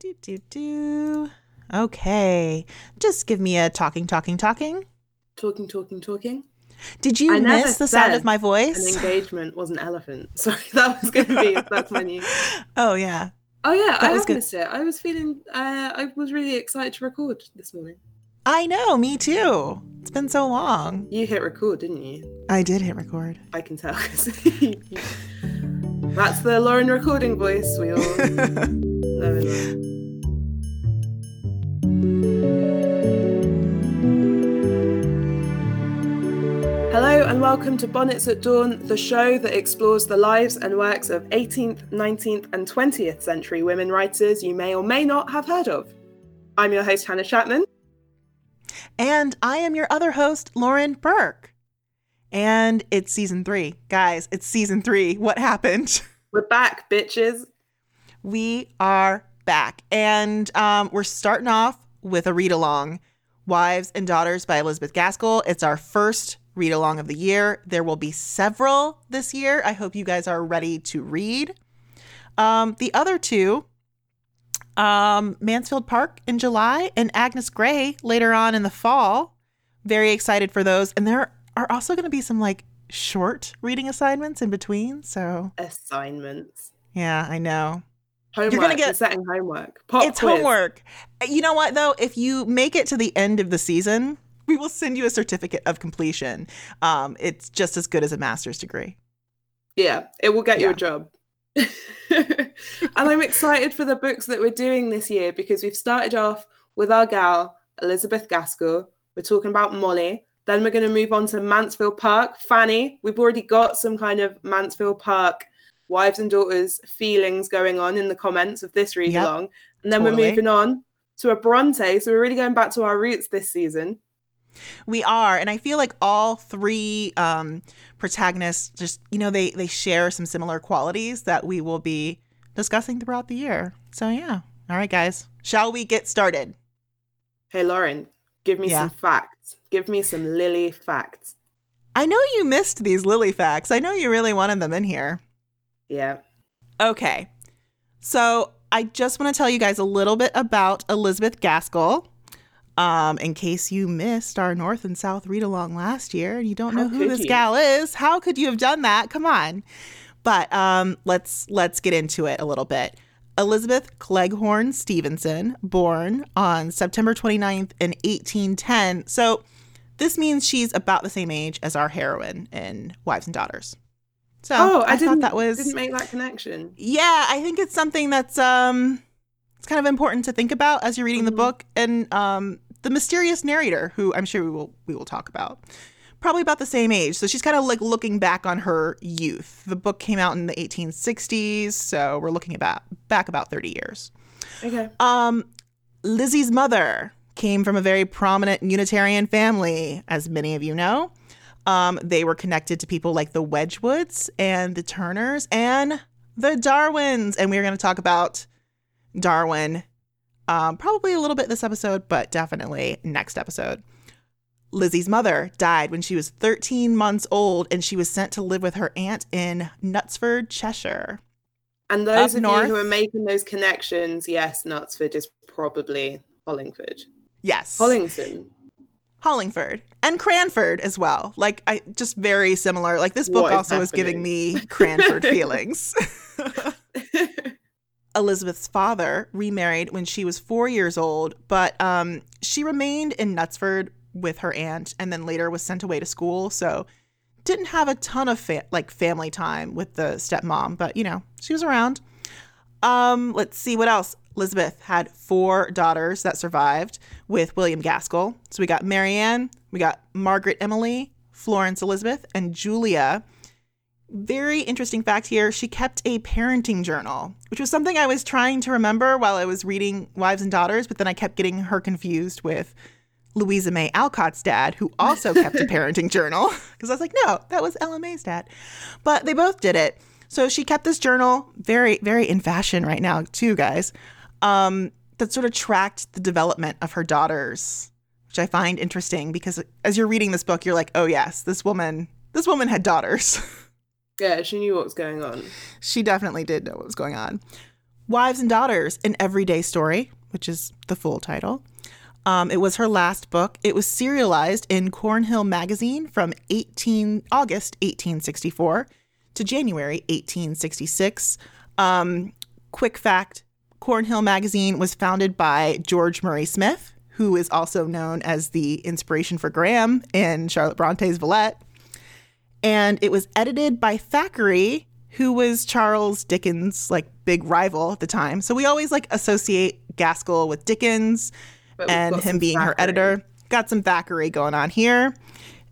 Do, do, do. Okay. Just give me a talking, talking, talking. Talking, talking, talking. Did you I miss the sound of my voice? An engagement was an elephant. Sorry, that was going to be that's my new. oh, yeah. Oh yeah, That I was have good. missed it. I was feeling. Uh, I was really excited to record this morning. I know, me too. It's been so long. You hit record, didn't you? I did hit record. I can tell. that's the Lauren recording voice. We all know and love. Hello and welcome to Bonnets at Dawn, the show that explores the lives and works of 18th, 19th, and 20th century women writers you may or may not have heard of. I'm your host, Hannah Chapman. And I am your other host, Lauren Burke. And it's season three. Guys, it's season three. What happened? We're back, bitches. We are back. And um, we're starting off with a read along Wives and Daughters by Elizabeth Gaskell. It's our first read along of the year. There will be several this year. I hope you guys are ready to read. Um, the other two, um, Mansfield Park in July and Agnes Grey later on in the fall. Very excited for those. And there are also going to be some like short reading assignments in between. So, Assignments. yeah, I know. Homework. You're gonna get- setting homework. Pop it's quiz. homework. You know what though? If you make it to the end of the season, we will send you a certificate of completion. Um, it's just as good as a master's degree. Yeah, it will get you a job. and I'm excited for the books that we're doing this year because we've started off with our gal, Elizabeth Gaskell. We're talking about Molly. Then we're going to move on to Mansfield Park. Fanny, we've already got some kind of Mansfield Park wives and daughters feelings going on in the comments of this read Yep, along. And then totally. we're moving on to a Bronte. So we're really going back to our roots this season. We are, and I feel like all three um, protagonists just you know they they share some similar qualities that we will be discussing throughout the year. So yeah. All right, guys. Shall we get started? Hey, Lauren, give me Yeah. some facts. Give me some Lily facts. I know you missed these Lily facts. I know you really wanted them in here. Yeah. Okay. So I just want to tell you guys a little bit about Elizabeth Gaskell. Um, in case you missed our North and South read along last year and you don't How know who this you? gal is, how could you have done that? Come on. But um, let's let's get into it a little bit. Elizabeth Cleghorn Stevenson, born on September 29th in 1810. So this means she's about the same age as our heroine in Wives and Daughters. So oh, I, I, thought that was didn't make that connection. yeah, I think it's something that's um it's kind of important to think about as you're reading the Mhm. book and um the mysterious narrator who I'm sure we will we will talk about. Probably about the same age. So she's kind of like looking back on her youth. The book came out in the 1860s, so we're looking about back about 30 years. Okay. Um, Lizzie's mother came from a very prominent Unitarian family, as many of you know. Um, they were connected to people like the Wedgwoods and the Turners and the Darwins. And we're going to talk about Darwin um, probably a little bit this episode, but definitely next episode. Lizzie's mother died when she was 13 months old and she was sent to live with her aunt in Knutsford, Cheshire. And those Up of north. you who are making those connections, yes, Knutsford is probably Hollingford. Yes. Hollington. Hollingford and Cranford as well. Like I just very similar. Like this book is also is giving me Cranford feelings. Elizabeth's father remarried when she was four years old, but um, she remained in Knutsford with her aunt, and then later was sent away to school. So didn't have a ton of fa- like family time with the stepmom, but you know she was around. Um, let's see what else. Elizabeth had four daughters that survived with William Gaskell. So we got Marianne, we got Margaret Emily, Florence Elizabeth, and Julia. Very interesting fact here. She kept a parenting journal, which was something I was trying to remember while I was reading Wives and Daughters, but then I kept getting her confused with Louisa May Alcott's dad, who also kept a parenting journal. Because I was like, no, that was Ella May's dad. But they both did it. So she kept this journal, very, very in fashion right now, too, guys, um, that sort of tracked the development of her daughters, which I find interesting because as you're reading this book, you're like, oh, yes, this woman, this woman had daughters. yeah, she knew what was going on. she definitely did know what was going on. Wives and Daughters, an Everyday Story, which is the full title. Um, it was her last book. It was serialized in Cornhill Magazine from 18 August 1864 to January 1866. Um, quick fact Cornhill Magazine was founded by George Murray Smith, who is also known as the inspiration for Graham in Charlotte Bronte's Villette. And it was edited by Thackeray, who was Charles Dickens' like big rival at the time. So we always like associate Gaskell with Dickens and him being Thackeray. her editor. Got some Thackeray going on here.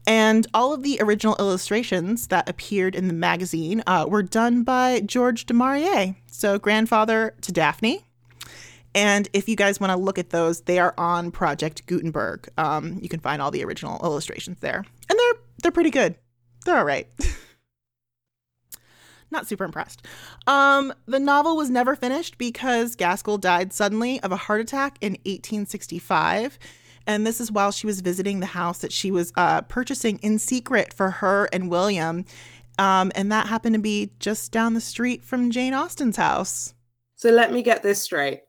And all of the original illustrations that appeared in the magazine uh, were done by George du Maurier, so grandfather to Daphne. And if you guys want to look at those, they are on Project Gutenberg. Um, you can find all the original illustrations there, and they're they're pretty good. They're all right. Not super impressed. Um, the novel was never finished because Gaskell died suddenly of a heart attack in 1865. And this is while she was visiting the house that she was uh, purchasing in secret for her and William. Um, and that happened to be just down the street from Jane Austen's house. So let me get this straight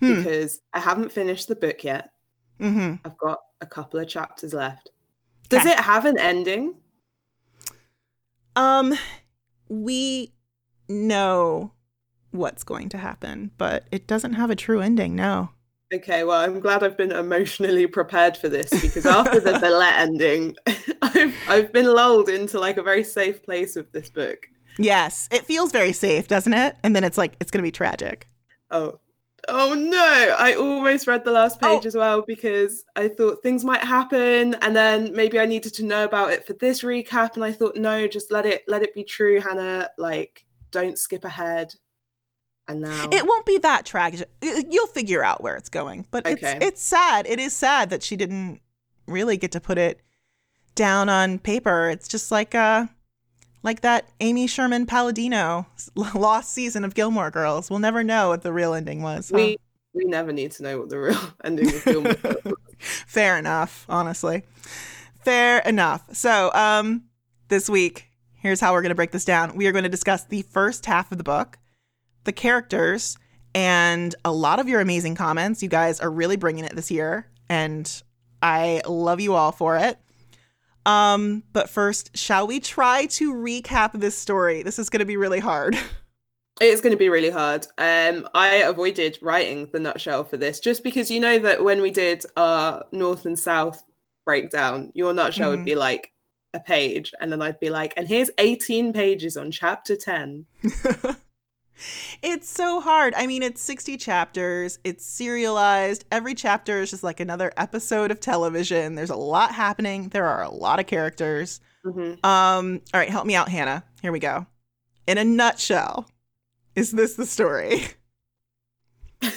hmm. because I haven't finished the book yet. Mm-hmm. I've got a couple of chapters left. Does okay. it have an ending? Um, we know what's going to happen, but it doesn't have a true ending. No. Okay, well, I'm glad I've been emotionally prepared for this because after the Villette ending, I've I've been lulled into like a very safe place with this book. Yes, it feels very safe, doesn't it? And then it's like it's going to be tragic. Oh, oh no! I almost read the last page oh. as well because I thought things might happen, and then maybe I needed to know about it for this recap, and I thought no, just let it let it be true, Hannah. Like, don't skip ahead. And now it won't be that tragic. You'll figure out where it's going. But okay. it's it's sad. It is sad that she didn't really get to put it down on paper. It's just like uh like that Amy Sherman Palladino lost season of Gilmore Girls. We'll never know what the real ending was. Huh? We we never need to know what the real ending of Gilmore Girls. Fair enough, honestly. Fair enough. So, um this week, here's how we're going to break this down. We are going to discuss the first half of the book the characters and a lot of your amazing comments. You guys are really bringing it this year, and I love you all for it. Um, but first, shall we try to recap this story? This is going to be really hard. It's going to be really hard. Um, I avoided writing the nutshell for this just because you know that when we did our North and South breakdown, your nutshell mm-hmm. would be like a page, and then I'd be like, and here's 18 pages on chapter 10. It's so hard. I mean, it's 60 chapters, it's serialized. Every chapter is just like another episode of television. There's a lot happening, there are a lot of characters. Mm-hmm. Um, all right, help me out, Hannah. Here we go. In a nutshell, is this the story?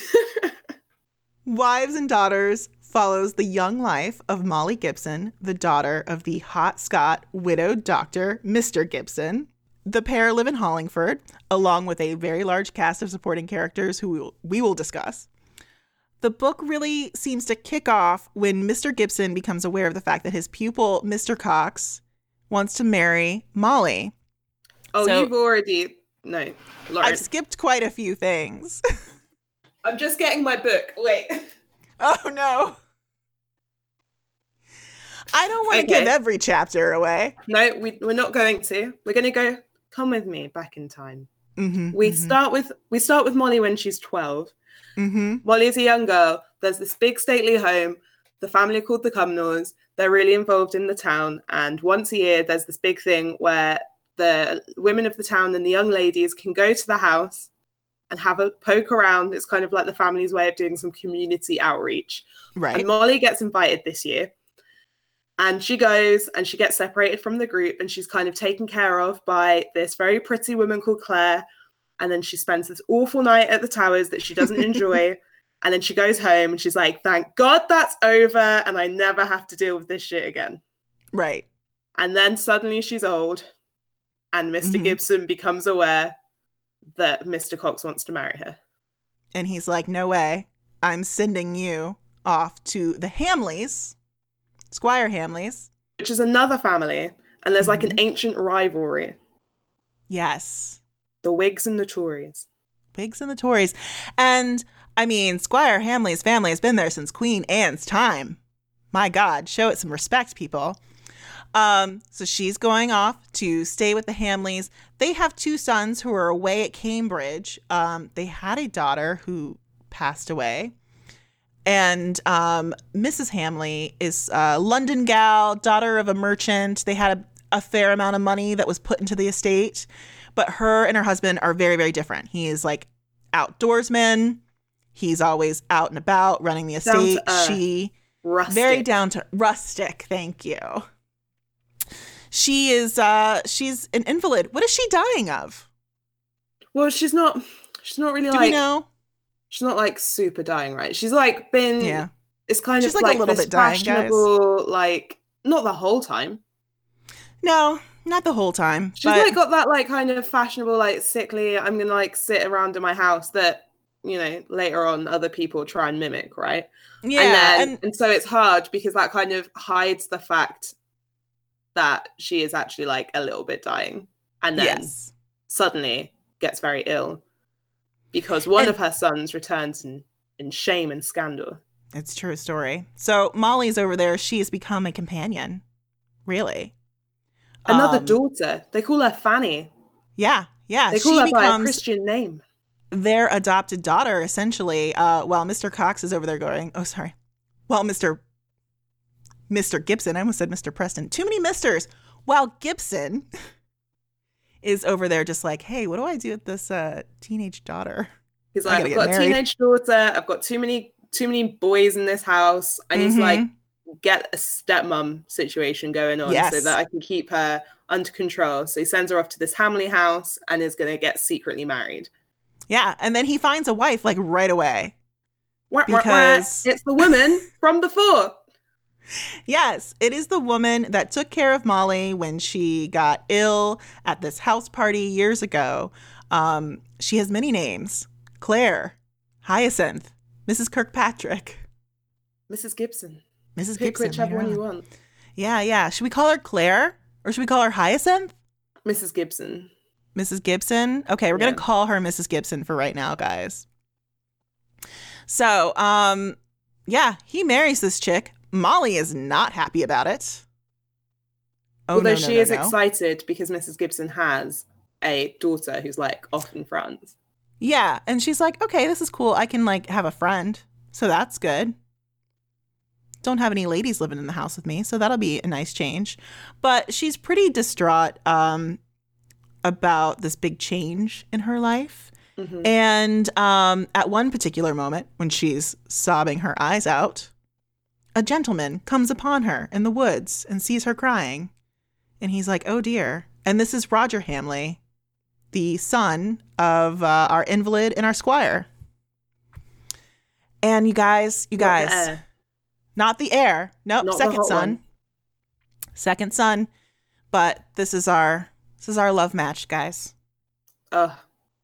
Wives and Daughters follows the young life of Molly Gibson, the daughter of the hot Scot widowed doctor, Mr. Gibson. The pair live in Hollingford, along with a very large cast of supporting characters who we will, we will discuss. The book really seems to kick off when Mr. Gibson becomes aware of the fact that his pupil, Mr. Coxe, wants to marry Molly. Oh, so, you've already no. Lauren. I've skipped quite a few things. I'm just getting my book. Wait. Oh no. I don't want to okay. give every chapter away. No, we, we're not going to. We're going to go come with me back in time. Mm-hmm, we mm-hmm. start with we start with Molly when she's 12 mm-hmm. Molly is a young girl. There's this big stately home. The family called the Cumnors. They're really involved in the town, and once a year there's this big thing where the women of the town and the young ladies can go to the house and have a poke around. It's kind of like the family's way of doing some community outreach. Right. And Molly gets invited this year. And she goes and she gets separated from the group and she's kind of taken care of by this very pretty woman called Claire. And then she spends this awful night at the towers that she doesn't enjoy. and then she goes home and she's like, thank God that's over and I never have to deal with this shit again. Right. And then suddenly she's old and mister mm-hmm. Gibson becomes aware that Mr. Coxe wants to marry her. And he's like, no way. I'm sending you off to the Hamleys Squire Hamleys. Which is another family. And there's mm-hmm. like an mm-hmm. ancient rivalry. Yes. The Whigs and the Tories. Whigs and the Tories. And I mean, Squire Hamley's family has been there since Queen Anne's time. My God, show it some respect, people. Um, so she's going off to stay with the Hamleys. They have two sons who are away at Cambridge. Um, they had a daughter who passed away. And um, Mrs. Hamley is a London gal, daughter of a merchant. They had a, a fair amount of money that was put into the estate. But her and her husband are very, very different. He is like outdoorsman. He's always out and about running the Down to estate. She Rustic. very down to rustic thank you she is uh she's an invalid what is she dying of Well, she's not. She's not really do like. we know She's not like super dying, right? She's like been. yeah It's kind She's, of like, a little bit dying, guys. like not the whole time. no not the whole time She's but like got that like kind of fashionable, like sickly. I'm gonna like sit around in my house that you know later on other people try and mimic, right? yeah and then and, and so it's hard because that kind of hides the fact that she is actually like a little bit dying, and then yes suddenly gets very ill because one And- of her sons returns in in shame and scandal. it's a true story so molly's over there she has become a companion really Another Um, daughter. They call her Fanny. yeah yeah They call she her by a Christian name. their adopted daughter essentially uh while mr coxe is over there going oh sorry While mr mr gibson i almost said mr preston too many misters while gibson is over there just like hey what do i do with this uh teenage daughter He's like, I've got a teenage daughter. I've got too many too many boys in this house. I need to like Mhm. get a stepmom situation going on so that I can keep her under control. So he sends her off to this Hamley house and is going to get secretly married. yeah and then he finds a wife like right away Wah, wah, wah. Because- it's the woman from before. Yes, it is the woman that took care of Molly when she got ill at this house party years ago. Um, she has many names Claire, Hyacinth, Mrs. Kirkpatrick, Mrs. Gibson. Mrs. Pick Gibson. whichever one you want. Yeah, yeah. Should we call her Claire or should we call her Hyacinth? Mrs. Gibson. Mrs. Gibson. Okay, we're Yeah. gonna call her Mrs. Gibson for right now, guys. So, um, yeah, he marries this chick. Molly is not happy about it. Oh, Although no, no, she no, is excited because Mrs. Gibson has a daughter who's like off in France. Yeah, and she's like, "Okay, this is cool. I can like have a friend." So that's good. Don't have any ladies living in the house with me, so that'll be a nice change. But she's pretty distraught um about this big change in her life. Mhm. And um at one particular moment when she's sobbing her eyes out, a gentleman comes upon her in the woods and sees her crying. And he's like, "Oh dear." And this is Roger Hamley, the son of uh, our invalid and our squire. And you guys, you Not the guys, heir. not the heir. Nope, Not second son. one. Second son. But this is our this is our love match, guys. Ugh,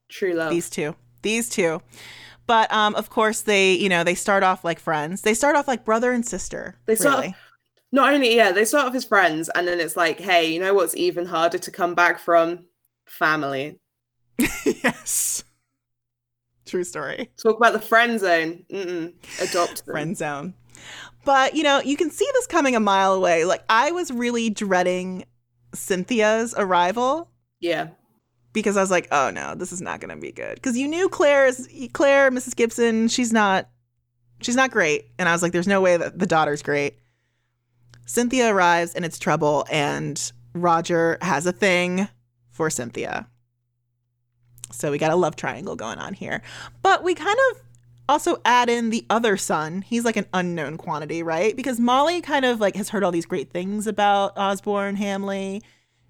true love. These two. These two. But um of course they, you know, they start off like friends. They start off like brother and sister. They start really. Not only, yeah, they start off as friends, and then it's like, hey, you know what's even harder to come back from? Family. yes. True story. Talk about the friend zone. Mm-mm. Adopt them. friend zone. But you know, you can see this coming a mile away. Like I was really dreading Cynthia's arrival Yeah. Because I was like, "Oh no, this is not going to be good." Because you knew Claire's Claire, Mrs. Gibson, she's not she's not great, and I was like, "There's no way that the daughter's great." Cynthia arrives and it's trouble, and Roger has a thing for Cynthia. So we got a love triangle going on here, but we kind of also add in the other son. He's like an unknown quantity, right? Because Molly kind of like has heard all these great things about Osborne Hamley.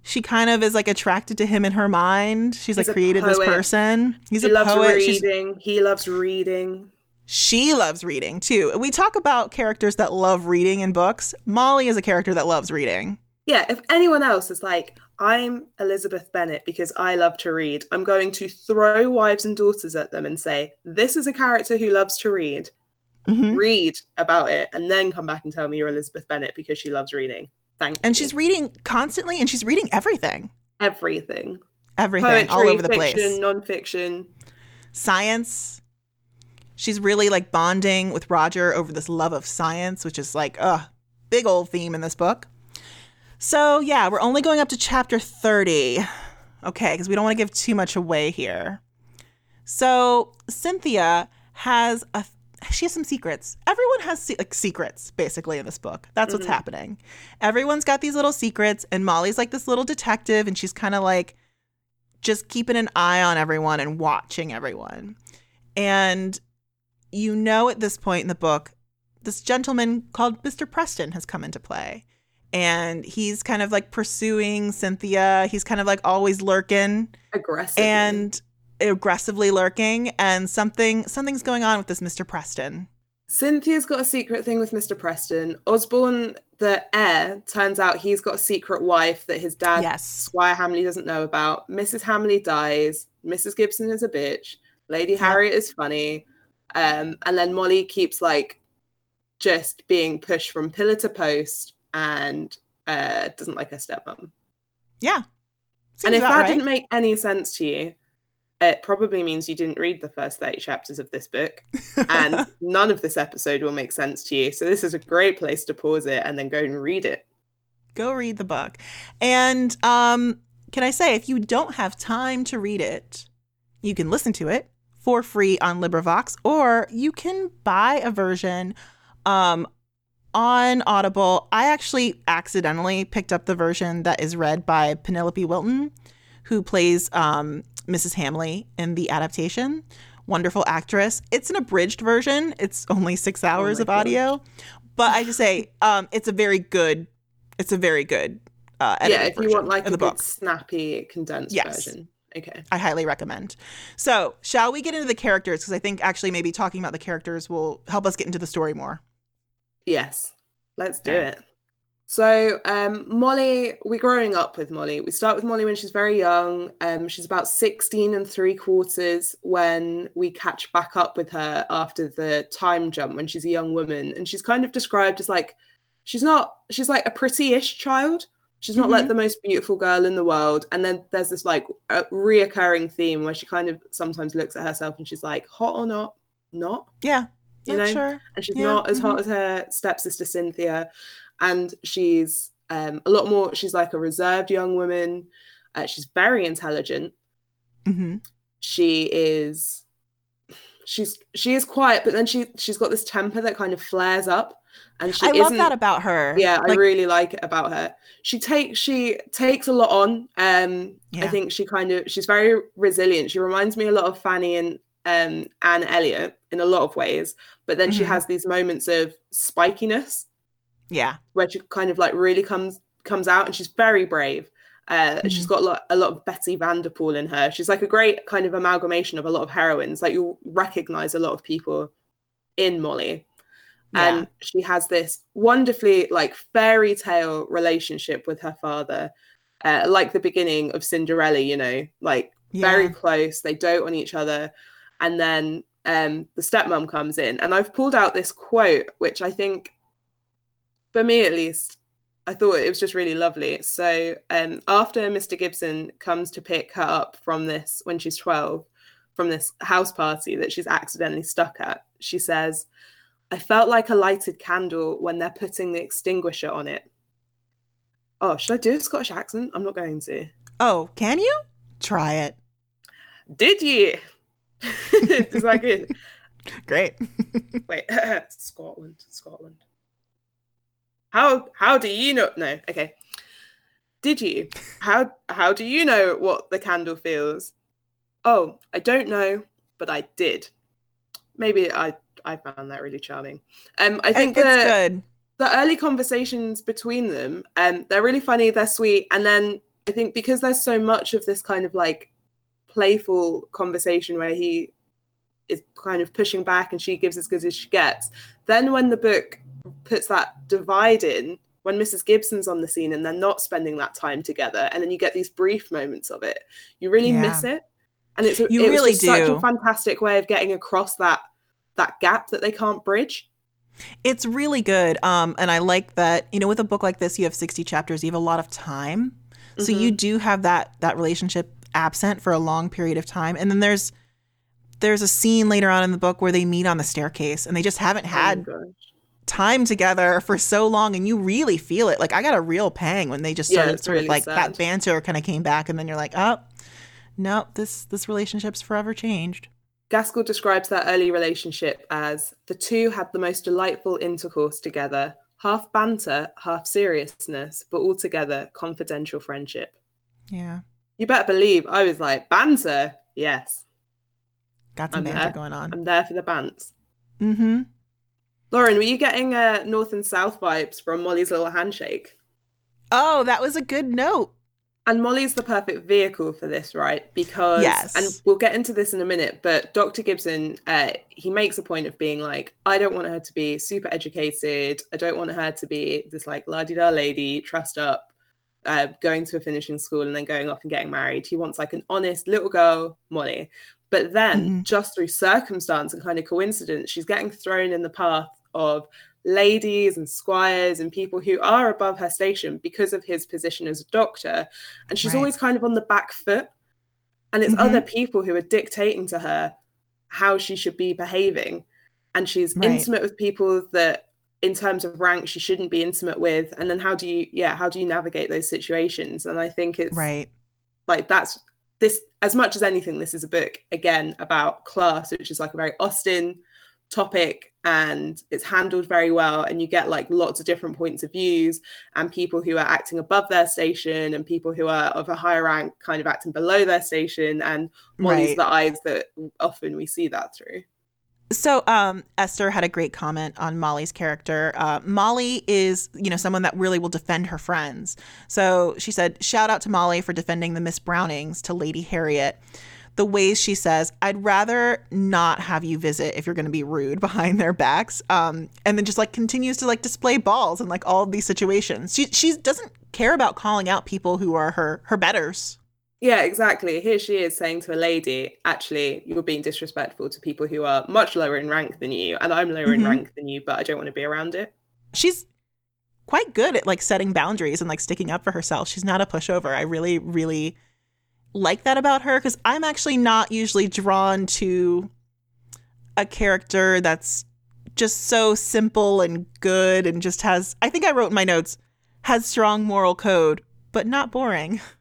She kind of is like attracted to him in her mind. She's He's like created this person. He's he a loves poet. She's- reading. He loves reading. she loves reading too. We talk about characters that love reading in books. Molly is a character that loves reading. Yeah, if anyone else is like, I'm Elizabeth Bennet because I love to read, I'm going to throw wives and daughters at them and say, This is a character who loves to read. Mhm. Read about it and then come back and tell me you're Elizabeth Bennet because she loves reading. Thank And you. she's reading constantly and she's reading everything. everything. Everything Poetry, all over the fiction, place. non-fiction. science. She's really like bonding with Roger over this love of science, which is like a big old theme in this book. So, yeah, we're only going up to chapter 30. Okay, because we don't want to give too much away here. So, Cynthia has a she has some secrets. Everyone has se- like secrets basically in this book. That's what's mm-hmm. happening. Everyone's got these little secrets and Molly's like this little detective and she's kind of like just keeping an eye on everyone and watching everyone. And you know at this point in the book this gentleman called Mr. Preston has come into play. And he's kind of like pursuing Cynthia. He's kind of like always lurking Aggressive. and aggressively lurking and something something's going on with this Mr. Preston. Cynthia's got a secret thing with Mr. Preston. Osborne, the heir, turns out he's got a secret wife that his dad, Yes. Squire Hamley, doesn't know about. Mrs. Hamley dies. Mrs. Gibson is a bitch. Lady Yeah. Harriet is funny. Um, and then Molly keeps like just being pushed from pillar to post and uh, doesn't like her stepmom. Yeah. and if that right. didn't make any sense to you, it probably means you didn't read the first 30 chapters of this book. And none of this episode will make sense to you. So this is a great place to pause it and then go and read it. go read the book. And um, can I say, if you don't have time to read it, you can listen to it for free on LibriVox, or you can buy a version um, on Audible. I actually accidentally picked up the version that is read by Penelope Wilton, who plays um, Mrs. Hamley in the adaptation. Wonderful actress. It's an abridged version. It's only six hours my of audio, but I just say um, it's a very good. It's a very good. Uh, yeah, if you want like a the good book. snappy condensed Yes. version. Okay. I highly recommend. So, shall we get into the characters? Because I think actually maybe talking about the characters will help us get into the story more. Yes. Let's do Yeah. it. So um, Molly, we're growing up with Molly. We start with Molly when she's very young. Um, she's about 16 and three quarters when we catch back up with her after the time jump when she's a young woman. And she's kind of described as like, she's not, she's like a pretty-ish child. She's not like Mhm. the most beautiful girl in the world. And then there's this like reoccurring theme where she kind of sometimes looks at herself and she's like, hot or not? Not Yeah, You know, sure. and she's Yeah, not as hot mhm. as her stepsister Cynthia, and she's um, a lot more. She's like a reserved young woman. Uh, she's very intelligent. hmm She is. She's she is quiet, but then she she's got this temper that kind of flares up, and she I love that about her. yeah, I really like it about her. She takes she takes a lot on. Um, I think she kind of she's very resilient. She reminds me a lot of Fanny and um Anne Elliot in a lot of ways, but then she Mhm. has these moments of spikiness yeah, where she kind of like really comes comes out, and she's very brave. Uh, She's Mhm. got a lot, a lot of Betty Vanderpool in her. She's like a great kind of amalgamation of a lot of heroines. Like you'll recognize a lot of people in Molly yeah. and she has this wonderfully like fairy tale relationship with her father uh, like the beginning of cinderella you know like very close they dote on each other and then um the stepmom comes in and i've pulled out this quote which i think for me at least i thought it was just really lovely so um after mr gibson comes to pick her up from this when she's 12 from this house party that she's accidentally stuck at she says I felt like a lighted candle when they're putting the extinguisher on it. Oh, should I do a Scottish accent? I'm not going to. Oh, can you try it? Did you? Is that good? Great. Wait, Scotland, Scotland. How how do you know? No, okay. Did you? How how do you know what the candle feels? Oh, I don't know, but I did. Maybe I I found that really charming. Um, I think it's that good. the early conversations between them um they're really funny they're sweet and then i think because there's so much of this kind of like playful conversation where he is kind of pushing back and she gives as good as she gets then when the book puts that divide in when mrs gibson's on the scene and they're not spending that time together and then you get these brief moments of it you really Yeah. miss it and it's You it really just such do. a fantastic way of getting across that that gap that they can't bridge It's really good. Um, and I like that, you know, with a book like this, you have 60 chapters, you have a lot of time. So you do have that that relationship absent for a long period of time. And then there's there's a scene later on in the book where they meet on the staircase and they just haven't had Oh my gosh. Time together for so long and you really feel it. Like I got a real pang when they just Yeah, started it's sort of like sad. that banter kind of came back and then you're like, oh no, this this relationship's forever changed. Gaskell describes their early relationship as the two had the most delightful intercourse together, half banter, half seriousness, but altogether confidential friendship. Yeah. You better believe I was like, banter? Yes, Got some I'm banter there. going on. I'm there for the bants. Mm-hmm. Lauren, were you getting uh, North and South vibes from Molly's little handshake? Oh, that was a good note. And Molly's the perfect vehicle for this, right? Because, Yes. and we'll get into this in a minute, but Dr. Gibson, uh, he makes a point of being like, I don't want her to be super educated. I don't want her to be this like la di da lady, trussed up, uh, going to a finishing school and then going off and getting married. He wants like an honest little girl, Molly. But then, Mhm. just through circumstance and kind of coincidence, she's getting thrown in the path of ladies and squires and people who are above her station because of his position as a doctor. And she's Right. always kind of on the back foot. And it's Mhm. other people who are dictating to her how she should be behaving. And she's Right. intimate with people that in terms of rank she shouldn't be intimate with. And then how do you yeah, how do you navigate those situations? And I think it's Right. like that's this as much as anything this is a book again about class which is like a very Austen topic and it's handled very well and you get like lots of different points of views and people who are acting above their station and people who are of a higher rank kind of acting below their station and Molly's Right. the eyes that often we see that through So, um, Esther had a great comment on Molly's character. Uh, Molly is, you know, someone that really will defend her friends. So she said, "Shout out to Molly for defending the Miss Brownings to Lady Harriet." The ways she says, "I'd rather not have you visit if you're going to be rude behind their backs," um, and then just like continues to like display balls in like all of these situations. She she doesn't care about calling out people who are her her betters. yeah exactly here she is saying to a lady actually you're being disrespectful to people who are much lower in rank than you and i'm lower in Mhm. rank than you but i don't want to be around it she's quite good at like setting boundaries and like sticking up for herself. She's not a pushover. I really, really like that about her because I'm actually not usually drawn to a character that's just so simple and good and just has, I think I wrote in my notes, has strong moral code, but not boring.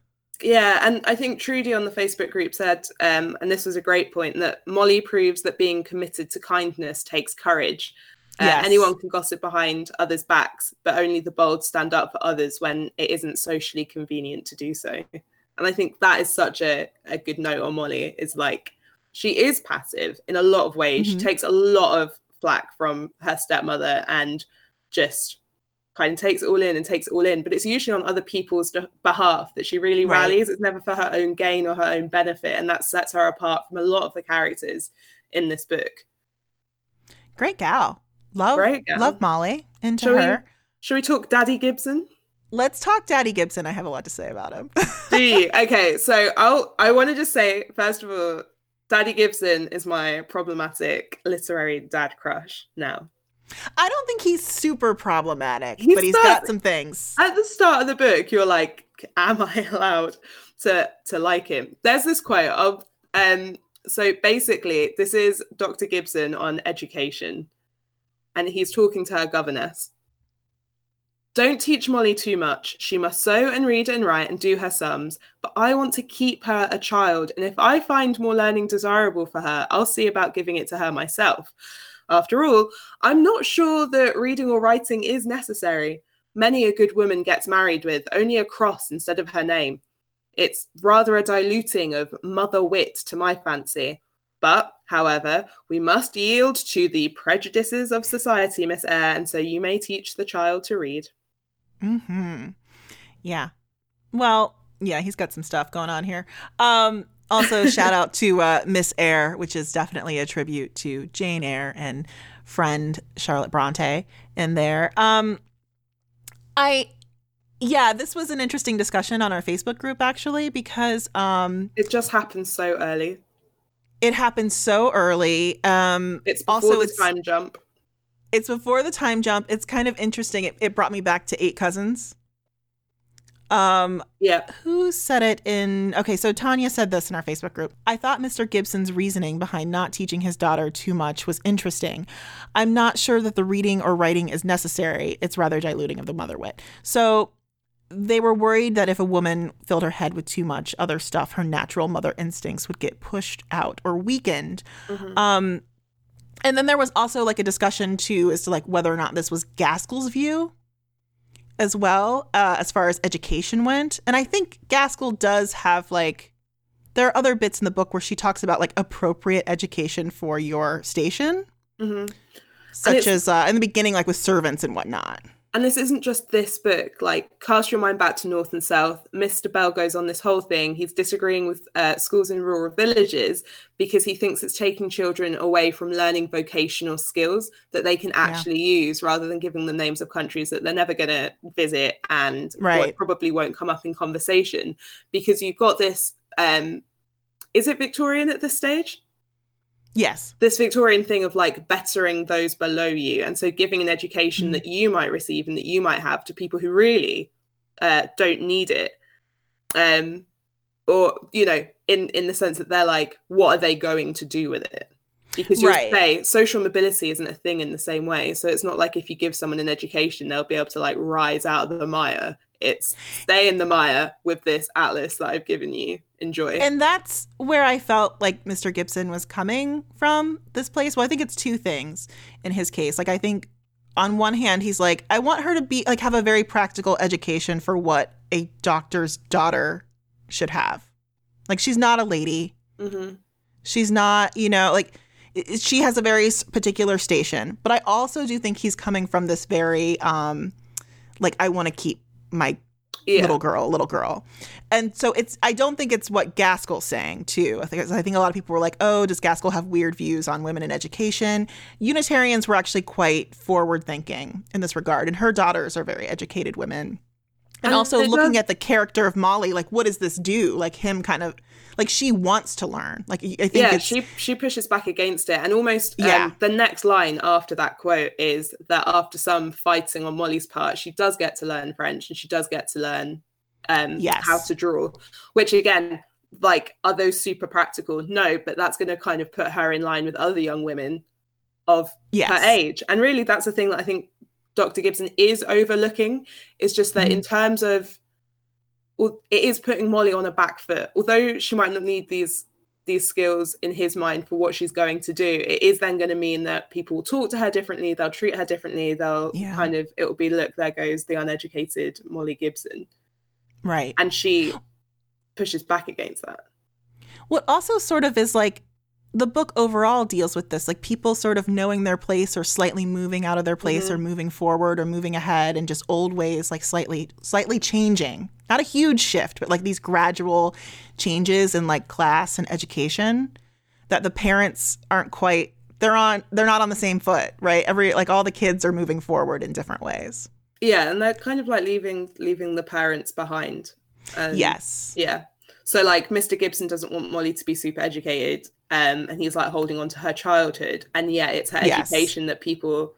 Yeah, and I think Trudy on the Facebook group said, um, and this was a great point, that Molly proves that being committed to kindness takes courage. Uh, Yes. Anyone can gossip behind others' backs, but only the bold stand up for others when it isn't socially convenient to do so. And I think that is such a, a good note on Molly, is like she is passive in a lot of ways. She Mhm. takes a lot of flack from her stepmother and just kind of takes it all in and takes it all in, but it's usually on other people's behalf that she really Right. rallies. It's never for her own gain or her own benefit, and that sets her apart from a lot of the characters in this book. Great gal. Love, Great gal. love Molly. Into Shall we- her. Shall we talk Daddy Gibson? Let's talk Daddy Gibson. I have a lot to say about him. You? Okay, so I'll I want to just say first of all, Daddy Gibson is my problematic literary dad crush now. I don't think he's super problematic, He's but he's not- got some things. At the start of the book, you're like, "Am I allowed to to like him?" There's this quote of um. So basically, this is Dr. Gibson on education, and he's talking to her governess. Don't teach Molly too much. She must sew and read and write and do her sums. But I want to keep her a child, and if I find more learning desirable for her, I'll see about giving it to her myself. After all, I'm not sure that reading or writing is necessary. Many a good woman gets married with only a cross instead of her name. It's rather a diluting of mother wit to my fancy. But, however, we must yield to the prejudices of society, Miss Eyre, and so you may teach the child to read. Hmm. Yeah. Well, yeah, he's got some stuff going on here. Um. Also, shout out to uh, Miss Eyre, which is definitely a tribute to Jane Eyre and friend Charlotte Bronte in there. Um. I. Yeah, this was an interesting discussion on our Facebook group actually because um It just happens so early. it happened so early. Um It's Also, the time jump. It's before the time jump. It's kind of interesting. It, it brought me back to Eight Cousins. Um, Yeah. who said it in okay so tanya said this in our facebook group i thought mr gibson's reasoning behind not teaching his daughter too much was interesting i'm not sure that the reading or writing is necessary it's rather diluting of the mother wit so they were worried that if a woman filled her head with too much other stuff her natural mother instincts would get pushed out or weakened Mhm. um and then there was also like a discussion too as to like whether or not this was gaskell's view as well uh, as far as education went and i think gaskell does have like there are other bits in the book where she talks about like appropriate education for your station Mhm. such as uh, in the beginning like with servants and whatnot And this isn't just this book. Like, cast your mind back to North and South. Mr. Bell goes on this whole thing. He's disagreeing with uh, schools in rural villages because he thinks it's taking children away from learning vocational skills that they can actually use rather than giving them names of countries that they're never going to visit and Right. probably won't come up in conversation. Because you've got this. Um, is it Victorian at this stage? Yes this Victorian thing of like bettering those below you, and so giving an education Mm. that you might receive and that you might have to people who really uh, don't need it, um, or you know, in in the sense that they're like, what are they going to do with it? Because you Right. say social mobility isn't a thing in the same way, so it's not like if you give someone an education, they'll be able to like rise out of the mire. It's stay in the mire with this atlas that I've given you. Enjoy. And that's where I felt like Mr. Gibson was coming from this place. Well, I think it's two things in his case. Like, I think on one hand, he's like, I want her to be like, have a very practical education for what a doctor's daughter should have. Like, she's not a lady. hmm She's not, you know, like, she has a very particular station. But I also do think he's coming from this very, um, like, I want to keep my Yeah. little girl, little girl. And so it's I don't think it's what Gaskell's saying too. I think I think a lot of people were like, "Oh, does Gaskell have weird views on women in education?" Unitarians were actually quite forward thinking in this regard, and her daughters are very educated women. And, And also looking does- at the character of Molly, like what does this do? Like him kind of like she wants to learn. Like I think yeah it's she she pushes back against it and almost Yeah. um, the next line after that quote is that after some fighting on molly's part she does get to learn french and she does get to learn um Yes. how to draw which again like are those super practical no but that's going to kind of put her in line with other young women of yes. her age. And really, that's the thing that I think Dr. Gibson is overlooking It's just that in mm. terms of, well, it is putting Molly on a back foot. Although she might not need these these skills in his mind for what she's going to do, it is then going to mean that people will talk to her differently, they'll treat her differently, they'll Yeah. kind of it will be look there goes the uneducated Molly Gibson, Right. and she pushes back against that. What also sort of is like the book overall deals with this, like people sort of knowing their place or slightly moving out of their place Mhm. or moving forward or moving ahead and just old ways like slightly slightly changing. Not a huge shift, but like these gradual changes in like class and education that the parents aren't quite they're on they're not on the same foot, right? Every like all the kids are moving forward in different ways. Yeah, and they're kind of like leaving leaving the parents behind. And yes. Yeah. So like Mr. Gibson doesn't want Molly to be super educated, um, and he's like holding on to her childhood, and yeah, it's her Yes. education that people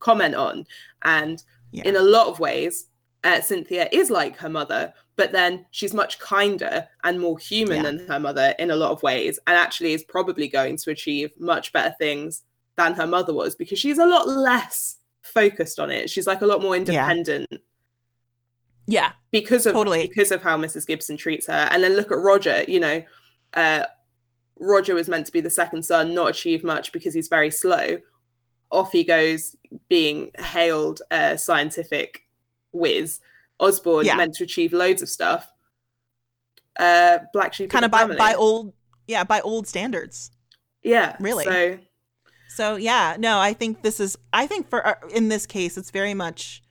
comment on, and Yeah. in a lot of ways, uh, Cynthia is like her mother, but then she's much kinder and more human Yeah. than her mother in a lot of ways, and actually is probably going to achieve much better things than her mother was because she's a lot less focused on it. She's like a lot more independent Yeah. because of Totally. because of how Mrs. Gibson treats her. And then look at Roger, you know, uh, Roger was meant to be the second son, not achieve much because he's very slow. Off he goes, being hailed a scientific whiz. Osborne Yeah. meant to achieve loads of stuff. Uh, black sheep Kind of by, by old yeah, by old standards. yeah, really. So So yeah, no, I think this is I think for uh, in this case it's very much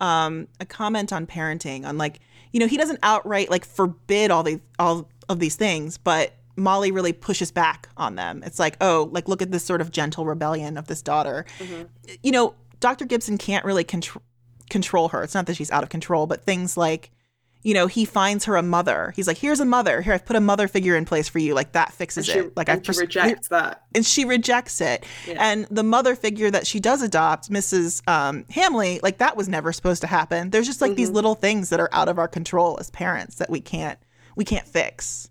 um a comment on parenting on like, you know, he doesn't outright like forbid all these all of these things, but Molly really pushes back on them. It's like, "Oh, like look at this sort of gentle rebellion of this daughter." mhm. You know, Dr. Gibson can't really control control her. It's not that she's out of control, but things like you know, he finds her a mother. He's like, "Here's a mother. Here, I've put a mother figure in place for you. Like that fixes she, it." Like I she pers- rejects that. and she rejects it. Yeah. And the mother figure that she does adopt, Mrs. Um, Hamley, like that was never supposed to happen. There's just like these little things that are out of our control as parents that we can't we can't fix.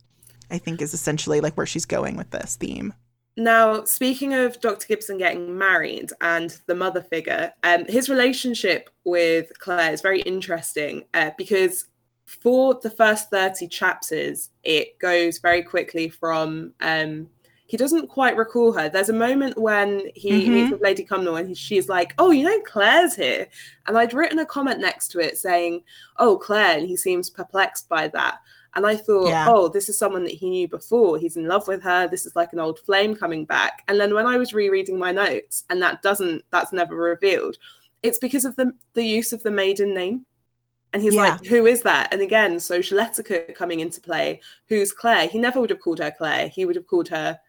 I think is essentially like where she's going with this theme. Now, speaking of Dr. Gibson getting married and the mother figure, um, his relationship with Claire is very interesting uh, because for the first 30 chapters, it goes very quickly from um, he doesn't quite recall her. There's a moment when he Mhm. meets with Lady Cumnor and he, she's like, Oh, you know, Claire's here. And I'd written a comment next to it saying, Oh, Claire. And he seems perplexed by that. And I thought, Yeah. oh, this is someone that he knew before. He's in love with her. This is like an old flame coming back. And then when I was rereading my notes, and that doesn't, that's never revealed, it's because of the the use of the maiden name. And he's Yeah. like, who is that? And again, social etiquette coming into play. Who's Claire? He never would have called her Claire. He would have called her,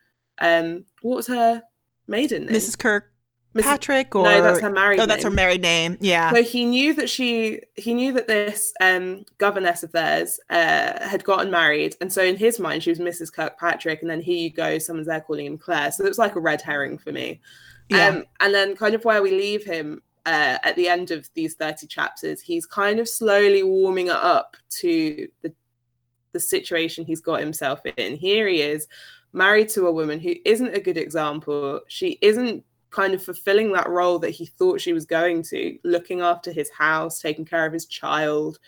um, what was her maiden name? Mrs. Kirkpatrick Mrs. or no, that's her married Oh, that's her married name. Yeah. So he knew that she, he knew that this um, governess of theirs uh, had gotten married, and so in his mind she was Mrs. Kirkpatrick, and then here you go, someone's there calling him Claire. So it was like a red herring for me. yeah. Um, and then kind of where we leave him uh, at the end of these thirty chapters, he's kind of slowly warming up to the the situation he's got himself in. Here he is, married to a woman who isn't a good example. She isn't kind of fulfilling that role that he thought she was going to, looking after his house, taking care of his child.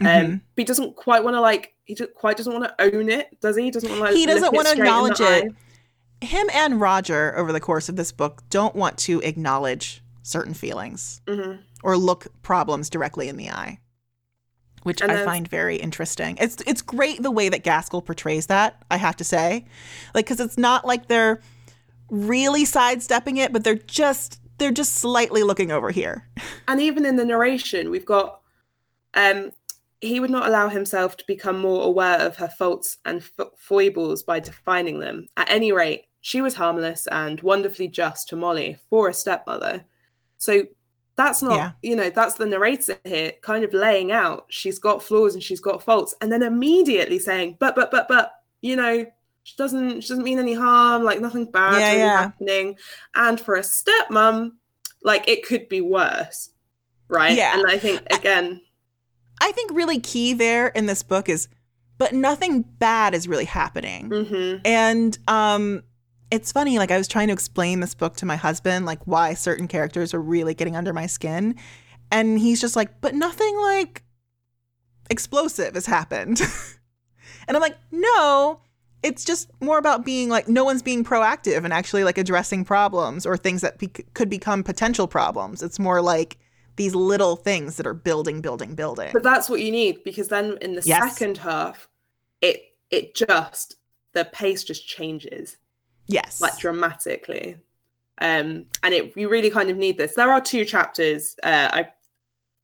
Um, Mhm. but he doesn't quite want to like. He just quite doesn't want to own it, does he? He doesn't want to. Like, He doesn't in the acknowledge it. eye. Him and Roger over the course of this book don't want to acknowledge certain feelings Mhm. or look problems directly in the eye, which And I find very interesting. It's it's great the way that Gaskell portrays that. I have to say, like because it's not like they're really sidestepping it, but they're just they're just slightly looking over here. and even in the narration we've got um he would not allow himself to become more aware of her faults and fo- foibles by defining them at any rate she was harmless and wonderfully just to molly for a stepmother so that's not Yeah. you know that's the narrator here kind of laying out she's got flaws and she's got faults and then immediately saying but but but but you know she doesn't she doesn't mean any harm like nothing bad Yeah, really yeah. happening and for a stepmom like it could be worse right Yeah. and i think again I think really key there in this book is, but nothing bad is really happening. mm-hmm. And um it's funny like I was trying to explain this book to my husband like why certain characters are really getting under my skin and he's just like but nothing like explosive has happened. and I'm like no, it's just more about being like no one's being proactive and actually like addressing problems or things that be- could become potential problems. It's more like these little things that are building building building. but that's what you need because then in the Yes. second half it it just the pace just changes yes. like dramatically um and it you really kind of need this there are two chapters uh i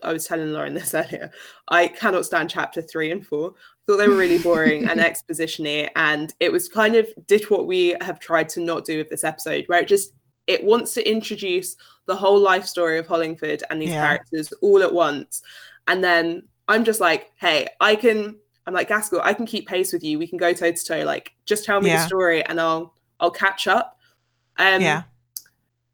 i was telling lauren this earlier i cannot stand chapter three and four I thought they were really boring and expositiony and it was kind of did what we have tried to not do with this episode where it just it wants to introduce the whole life story of hollingford and these Yeah. characters all at once and then i'm just like hey i can i'm like gaskell i can keep pace with you we can go toe to toe like just tell me Yeah. the story and i'll i'll catch up um yeah.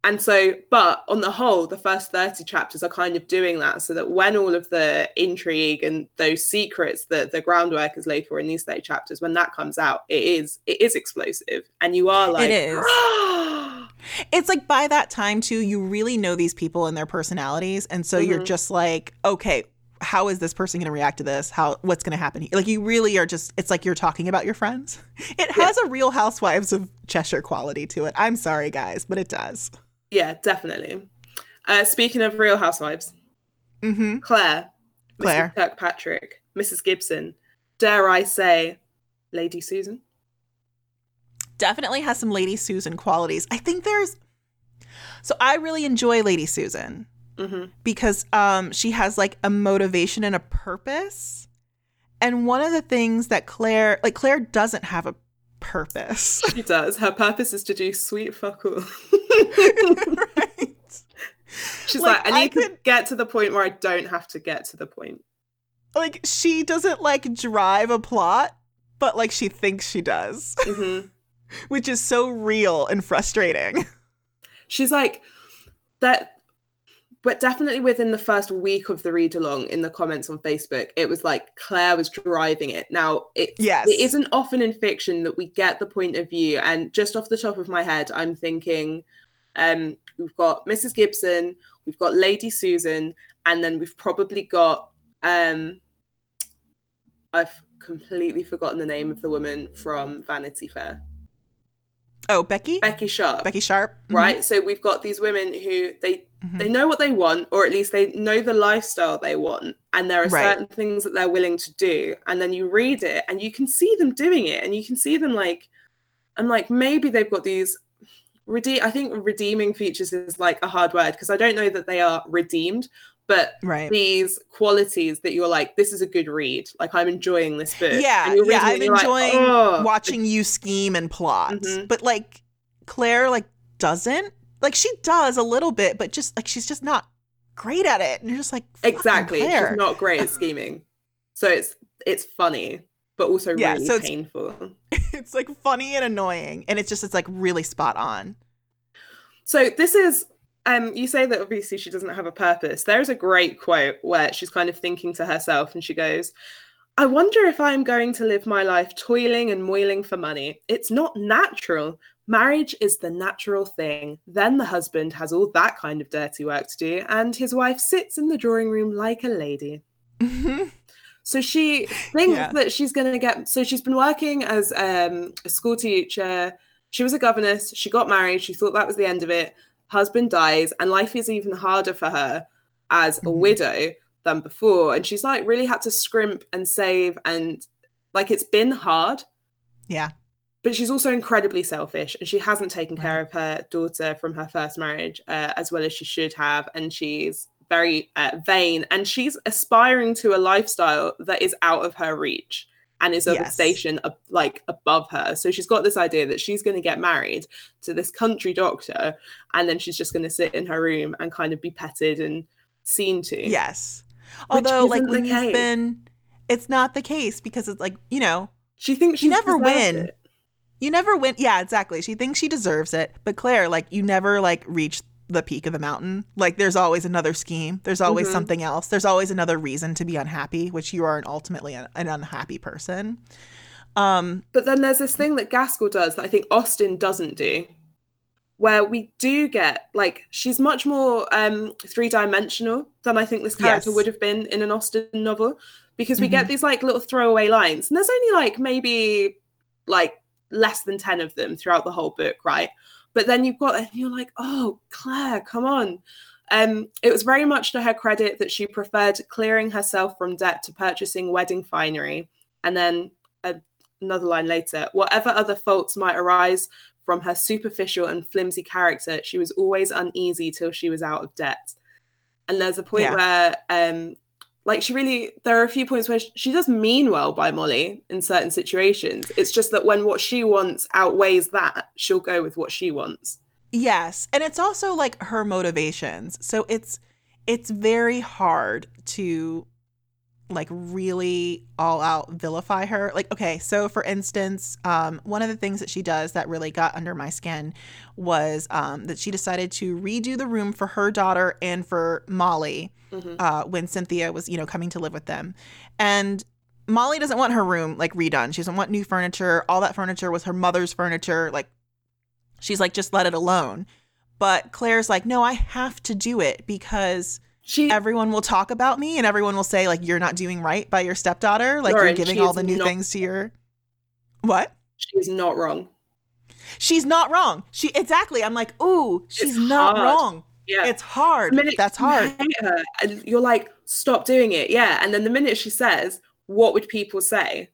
And so, but on the whole, the first 30 chapters are kind of doing that so that when all of the intrigue and those secrets that the groundwork is laid for in these 30 chapters, when that comes out, it is it is explosive. And you are like is. It's like by that time too, you really know these people and their personalities, and so you're Mhm. just like, okay, how is this person going to react to this? How what's going to happen? Like you really are just. It's like you're talking about your friends. It Yeah. has a Real Housewives of Cheshire quality to it. I'm sorry, guys, but it does. Yeah, definitely. Uh, speaking of Real Housewives, Mm-hmm. Claire, Claire. Mrs. Kirkpatrick, Mrs. Gibson, dare I say, Lady Susan? Definitely has some Lady Susan qualities. I think there's. So I really enjoy Lady Susan. hmm because um she has like a motivation and a purpose. And one of the things that Claire like Claire doesn't have a purpose. She does. Her purpose is to do sweet fuck all. right. She's Like, like, I I need to get to the point where I don't have to get to the point. like she doesn't like drive a plot, but like she thinks she does, hmm which is so real and frustrating. She's like that, but definitely within the first week of the read along in the comments on Facebook, it was like Claire was driving it. Now, it, Yes. it isn't often in fiction that we get the point of view. And just off the top of my head, I'm thinking um, we've got Mrs. Gibson, we've got Lady Susan, and then we've probably got um, I've completely forgotten the name of the woman from Vanity Fair. Oh, Becky? Becky Sharp. Becky Sharp. Mhm. right so we've got these women who they Mhm. they know what they want or at least they know the lifestyle they want and there are Right. certain things that they're willing to do and then you read it and you can see them doing it and you can see them like i'm like maybe they've got these redeem i think redeeming features is like a hard word because i don't know that they are redeemed but Right. these qualities that you're like this is a good read like i'm enjoying this book Yeah, and yeah, I'm and like, enjoying "Oh." watching you scheme and plot. Mhm. But like Claire like doesn't. Like she does a little bit, but just like she's just not great at it. And you're just like exactly Claire. she's not great at scheming so it's it's funny but also Yeah, really so it's- painful it's like funny and annoying. And it's just it's like really spot on. so this is um you say that obviously she doesn't have a purpose there's a great quote where she's kind of thinking to herself and she goes I wonder if I'm going to live my life toiling and moiling for money. It's not natural. Marriage is the natural thing. Then the husband has all that kind of dirty work to do, and his wife sits in the drawing room like a lady. So she thinks Yeah. that she's going to get. So she's been working as um, a school teacher. She was a governess. She got married. She thought that was the end of it. Husband dies, and life is even harder for her as a Mhm. widow than before. And she's like really had to scrimp and save, and like it's been hard. yeah. But she's also incredibly selfish, and she hasn't taken Right. care of her daughter from her first marriage uh, as well as she should have. And she's very uh, vain, and she's aspiring to a lifestyle that is out of her reach and is of a station like above her. So she's got this idea that she's going to get married to this country doctor, and then she's just going to sit in her room and kind of be petted and seen to. Yes. Although like when you've been it's not the case because it's like, you know, she thinks she never win. You never win. Yeah, exactly. She thinks she deserves it. But Claire, like, you never like reach the peak of the mountain. Like, there's always another scheme. There's always Mhm. something else. There's always another reason to be unhappy, which you are an ultimately an, an unhappy person. Um, But then there's this thing that Gaskell does that I think Austen doesn't do, where we do get like she's much more um three dimensional than I think this character Yes. would have been in an Austen novel because we get these like little throwaway lines, and there's only like maybe like less than 10 of them throughout the whole book, right? But then you've got, and you're like, oh, Claire, come on. Um, it was very much to her credit that she preferred clearing herself from debt to purchasing wedding finery. And then uh, another line later, whatever other faults might arise from her superficial and flimsy character, she was always uneasy till she was out of debt. And there's a point Yeah. where, um, like, she really, there are a few points where she, she does mean well by Molly in certain situations. It's just that when what she wants outweighs that, she'll go with what she wants. Yes, and it's also like her motivations. So it's it's very hard to like really all out vilify her. Like okay, so for instance, um one of the things that she does that really got under my skin was um that she decided to redo the room for her daughter and for Molly Mhm. uh when Cynthia was, you know, coming to live with them. And Molly doesn't want her room like redone. She doesn't want new furniture. All that furniture was her mother's furniture. Like she's like just let it alone but claire's like no i have to do it because She everyone will talk about me and everyone will say like you're not doing right by your stepdaughter like Lauren, you're giving all the new not- things to your what she's not wrong. she's not wrong she exactly i'm like ooh she's It's not hard. wrong Yeah. it's hard that's hard her, and you're like, stop doing it. Yeah. And then the minute she says, what would people say?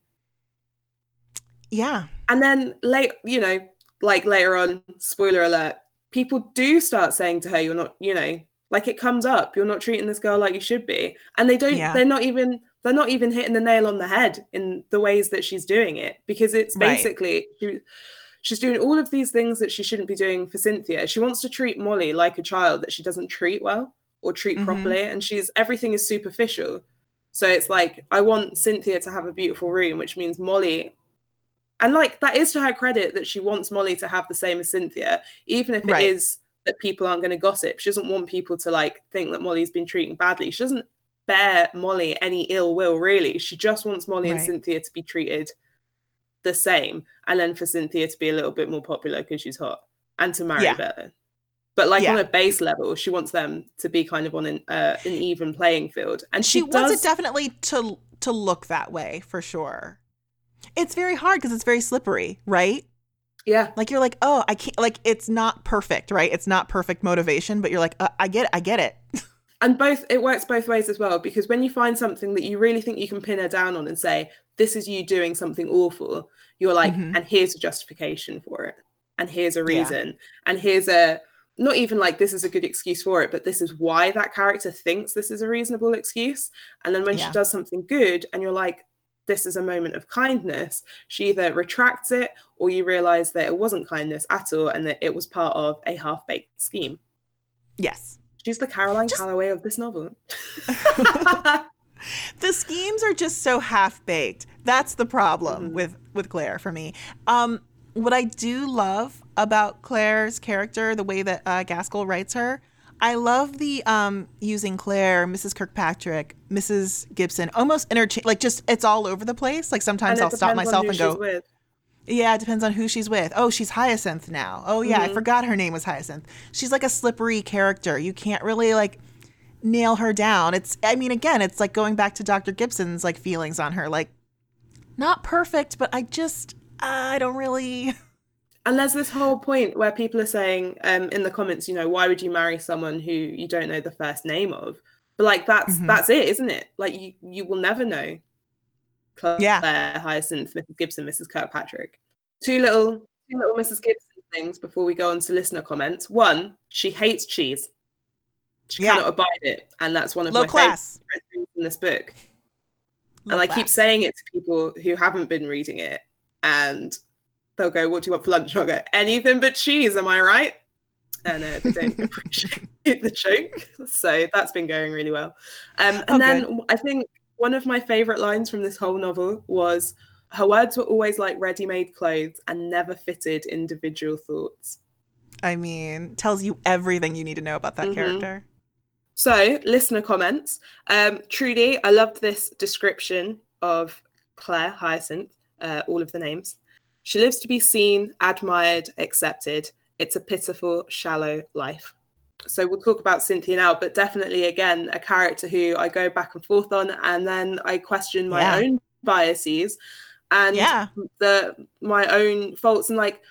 yeah And then late, you know, like later on, spoiler alert, people do start saying to her, You're not, you know, like it comes up, you're not treating this girl like you should be. And they don't, Yeah. they're not even, they're not even hitting the nail on the head in the ways that she's doing it because it's Right. basically she, she's doing all of these things that she shouldn't be doing for Cynthia. She wants to treat Molly like a child that she doesn't treat well or treat Mhm. properly. And she's everything is superficial. So it's like I want Cynthia to have a beautiful room, which means Molly and like that is to her credit that she wants Molly to have the same as Cynthia, even if it Right. is that people aren't going to gossip. She doesn't want people to like think that Molly's been treating badly. She doesn't bear Molly any ill will, really. She just wants Molly and Cynthia to be treated the same, and then for Cynthia to be a little bit more popular because she's hot and to marry Yeah. better. But like Yeah. on a base level, she wants them to be kind of on an uh, an even playing field, and she she, wants does. it definitely to to look that way for sure. It's very hard because it's very slippery, right? Yeah, Like you're like, oh, I can't. Like it's not perfect, right? It's not perfect motivation, but you're like, uh, I get, it, I get it. and both it works both ways as well because when you find something that you really think you can pin her down on and say this is you doing something awful you're like Mhm. and here's a justification for it and here's a Yeah. reason and here's a not even like this is a good excuse for it but this is why that character thinks this is a reasonable excuse and then when Yeah. she does something good and you're like this is a moment of kindness she either retracts it or you realize that it wasn't kindness at all and that it was part of a half-baked scheme Yes. she's the caroline Just- calloway of this novel the schemes are just so half baked. That's the problem Mhm. with with Claire for me. Um, what I do love about Claire's character, the way that uh, Gaskell writes her, I love the um using Claire, Mrs. Kirkpatrick, Mrs. Gibson, almost interchange. Like just it's all over the place. Like sometimes I'll stop myself and go, with. yeah, it depends on who she's with. Oh, she's Hyacinth now. Oh yeah, I Mhm. forgot her name was Hyacinth. She's like a slippery character. You can't really like nail her down. It's I mean again, it's like going back to Dr. Gibson's like feelings on her. Like not perfect, but I just I don't really And there's this whole point where people are saying um, in the comments, you know, why would you marry someone who you don't know the first name of? But like that's Mhm. that's it, isn't it? Like you you will never know. Claire, Yeah. Hyacinth, Mrs. Gibson, Mrs. Kirkpatrick. Two little two little Mrs. Gibson things before we go on to listener comments. One, she hates cheese. She Yeah. cannot abide it, and that's one of low my favorite class. things in this book. Low and I keep saying it to people who haven't been reading it, and they'll go, "What do you want for lunch?" I'll go, "Anything but cheese." Am I right? And uh, they don't appreciate the joke, so that's been going really well. Um, and Oh, then I think one of my favorite lines from this whole novel was, "Her words were always like ready-made clothes and never fitted individual thoughts." I mean, tells you everything you need to know about that Mhm. character. So, listener comments. Um, Trudy, I loved this description of Claire Hyacinth, uh, all of the names. She lives to be seen, admired, accepted. It's a pitiful, shallow life. So, we'll talk about Cynthia now, but definitely, again, a character who I go back and forth on, and then I question my Yeah. own biases and Yeah. the my own faults and like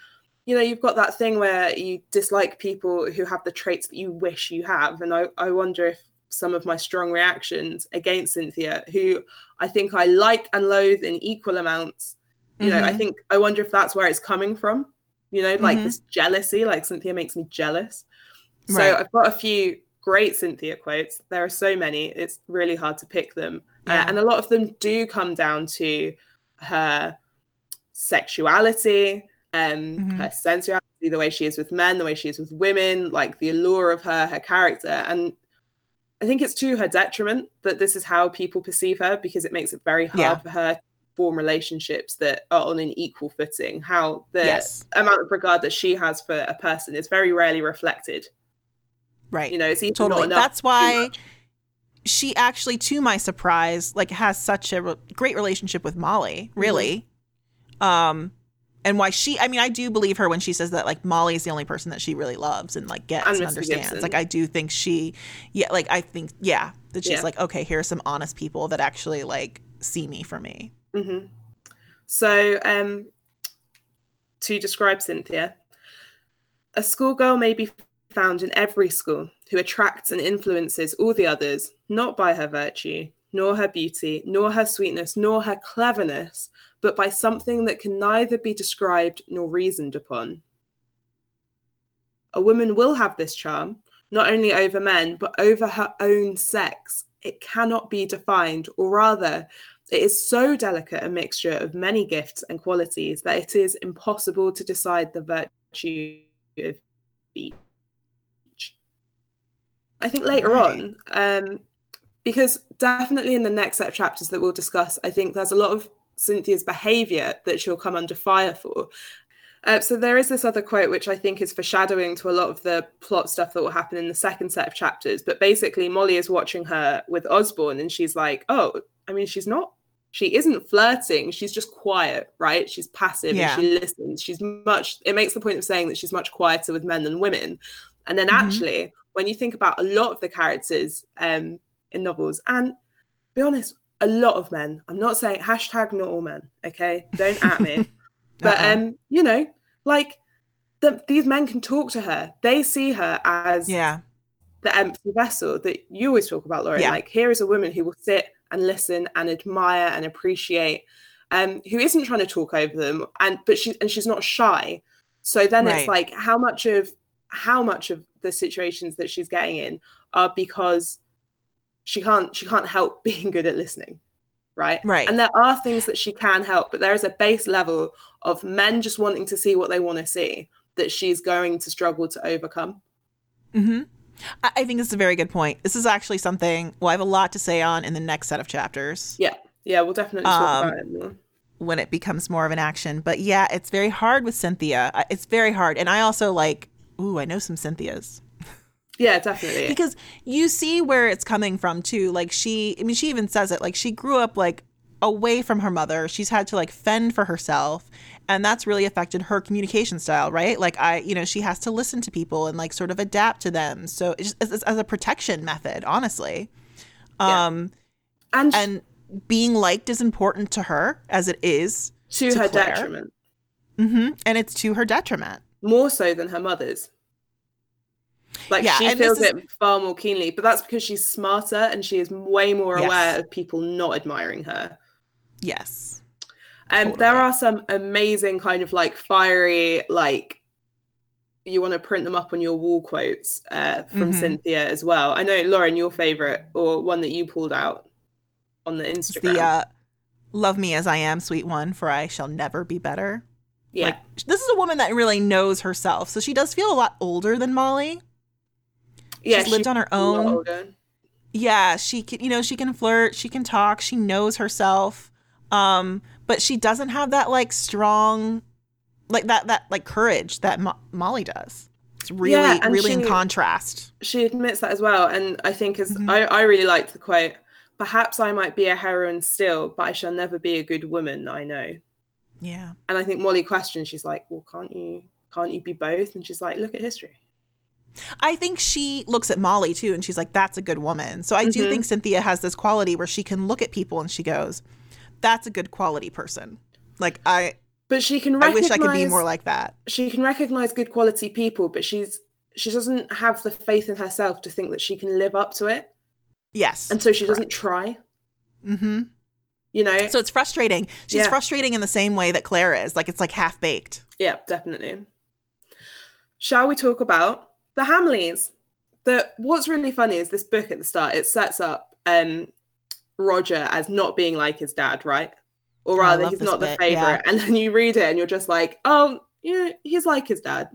you know you've got that thing where you dislike people who have the traits that you wish you have and i, I wonder if some of my strong reactions against cynthia who i think i like and loathe in equal amounts you know i Mhm. think i wonder if that's where it's coming from you know like Mhm. this jealousy like cynthia makes me jealous so Right. i've got a few great cynthia quotes there are so many it's really hard to pick them uh, and a lot of them do come down to her sexuality, um, Mhm. her sensuality, the way she is with men, the way she is with women, like the allure of her, her character. And I think it's to her detriment that this is how people perceive her because it makes it very hard Yeah. for her form relationships that are on an equal footing. How the Yes. amount of regard that she has for a person is very rarely reflected. Right. You know, it's Totally. That's why she actually, to my surprise, like has such a re- great relationship with Molly, Mm-hmm. really. Um, and why she, I mean, I do believe her when she says that like Molly is the only person that she really loves and like gets And and, understands. Gibson. Like, I do think she, yeah, like I think, yeah, that she's Yeah. like, okay, here's some honest people that actually like see me for me. Hmm So, um, to describe Cynthia, a schoolgirl may be found in every school who attracts and influences all the others, not by her virtue, nor her beauty, nor her sweetness, nor her cleverness, but by something that can neither be described nor reasoned upon. A woman will have this charm, not only over men, but over her own sex. It cannot be defined, or rather, it is so delicate a mixture of many gifts and qualities that it is impossible to decide the virtue of each. I think later Right. on, um, because definitely in the next set of chapters that we'll discuss, I think there's a lot of Cynthia's behavior that she'll come under fire for. Uh, so there is this other quote which I think is foreshadowing to a lot of the plot stuff that will happen in the second set of chapters. But basically, Molly is watching her with Osborne, and she's like, "Oh, I mean, she's not. She isn't flirting. She's just quiet, right? She's passive Yeah. and she listens. She's much. It makes the point of saying that she's much quieter with men than women. And then Mhm. actually, when you think about a lot of the characters um, in novels, and be honest, a lot of men. I'm not saying hashtag not all men. Okay, don't at me. But Uh-uh. um, you know, like the, these men can talk to her. They see her as yeah, the empty vessel that you always talk about, Lauren. Yeah. Like here is a woman who will sit and listen and admire and appreciate, um, who isn't trying to talk over them, and but she and she's not shy. So then Right. it's like how much of how much of the situations that she's getting in are because she can't she can't help being good at listening right Right. and there are things that she can help but there is a base level of men just wanting to see what they want to see that she's going to struggle to overcome hmm I, think this is a very good point. This is actually something. Well, I have a lot to say on in the next set of chapters yeah yeah we'll definitely talk Um, about it more when it becomes more of an action. But yeah, it's very hard with Cynthia. It's very hard, and I also like. Ooh, I know some Cynthias. yeah definitely because you see where it's coming from too like she i mean she even says it like she grew up like away from her mother she's had to like fend for herself and that's really affected her communication style right? Like i you know she has to listen to people and like sort of adapt to them. So it's just as, as a protection method honestly. Yeah. um and, and being liked is important to her as it is to, to her Claire. detriment. Hmm and it's to her detriment. More so than her mother's. Like Yeah, she feels is- it far more keenly but that's because she's smarter and she is way more Yes. aware of people not admiring her. Yes Um, there are some amazing kind of like fiery, like you want to print them up on your wall quotes uh, from Mhm. Cynthia as well. I know, Lauren, your favorite or one that you pulled out on the it's Instagram. the uh love me as i am sweet one for i shall never be better yeah, Like, this is a woman that really knows herself. So she does feel a lot older than Molly. yeah, she's lived on her own. Yeah, she can, you know, she can flirt, she can talk, she knows herself. Um, but she doesn't have that like strong like that that like courage that Mo- Molly does. It's really Yeah, really in contrast. She admits that as well, and I think as Mhm. I, I really liked the quote. Perhaps I might be a heroine still, but I shall never be a good woman. I know. Yeah. And I think Molly questions. She's like, "Well, can't you? Can't you be both?" And she's like, "Look at history." I think she looks at Molly too and she's like, that's a good woman. So I do Mhm. think Cynthia has this quality where she can look at people and she goes, that's a good quality person. Like I, But she can. I wish I could be more like that. she can recognize good quality people but she's she doesn't have the faith in herself to think that she can live up to it Yes. and so she doesn't try Mm-hmm. you know So it's frustrating. She's Yeah. frustrating in the same way that Claire is. Like it's like half baked. yeah definitely shall we talk about the hamleys the what's really funny is this book at the start it sets up um roger as not being like his dad right or Oh, rather he's not the bit, favorite yeah. and then you read it and you're just like oh yeah he's like his dad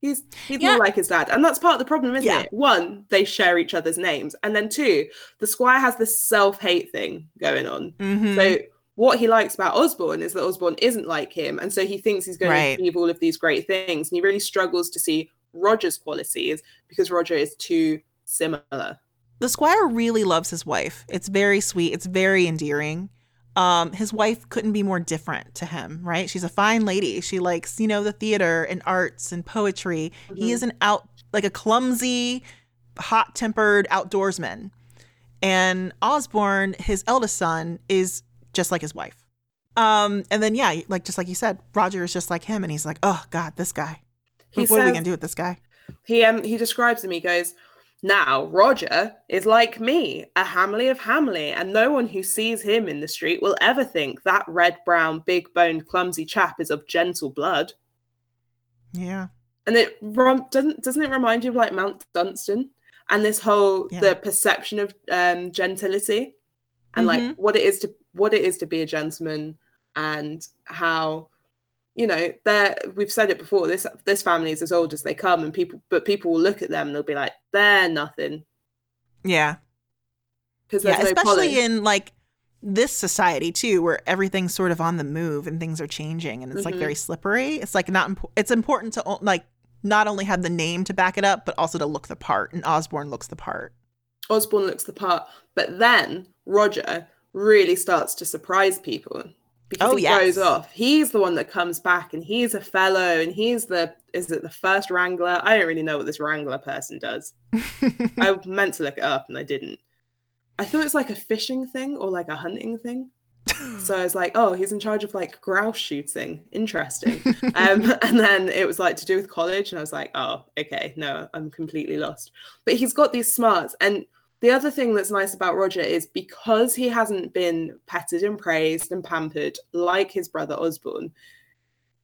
He's he's Yeah. more like his dad, and that's part of the problem, isn't Yeah. it? One, they share each other's names, and then two, the squire has this self-hate thing going on. Mhm. So what he likes about Osborne is that Osborne isn't like him, and so he thinks he's going Right. to achieve all of these great things, and he really struggles to see Roger's qualities because Roger is too similar. The squire really loves his wife. It's very sweet. It's very endearing. Um, his wife couldn't be more different to him, right? She's a fine lady. She likes, you know, the theater and arts and poetry. He Mhm. is an out like a clumsy, hot-tempered outdoorsman. And Osborne, his eldest son, is just like his wife. Um, and then yeah, like just like you said, Roger is just like him, and he's like, oh God, this guy. He what are we gonna do with this guy? He um he describes him. He goes, "Now Roger is like me, a Hamley of Hamley, and no one who sees him in the street will ever think that red, brown, big-boned, clumsy chap is of gentle blood." Yeah. And it doesn't doesn't it remind you of like Mount Dunstan and this whole Yeah. the perception of um gentility and like Mhm. what it is to what it is to be a gentleman and how you know they're we've said it before this this family is as old as they come and people but people will look at them and they'll be like they're nothing Yeah. because Yeah, no especially polish. in like this society too, where everything's sort of on the move and things are changing, and it's like Mhm. very slippery. It's like not impo- it's important to like not only have the name to back it up, but also to look the part. And Osborne looks the part. Osborne looks the part, but then Roger really starts to surprise people because Oh, he yes. goes off. He's the one that comes back, and he's a fellow, and he's the is it the first wrangler? I don't really know what this wrangler person does. I meant to look it up and I didn't. I thought it's like a fishing thing or like a hunting thing. So I was like, oh, he's in charge of like grouse shooting. Interesting. um, and then it was like to do with college, and I was like, oh, okay, no, I'm completely lost. But he's got these smarts, and the other thing that's nice about Roger is because he hasn't been petted and praised and pampered like his brother Osborne,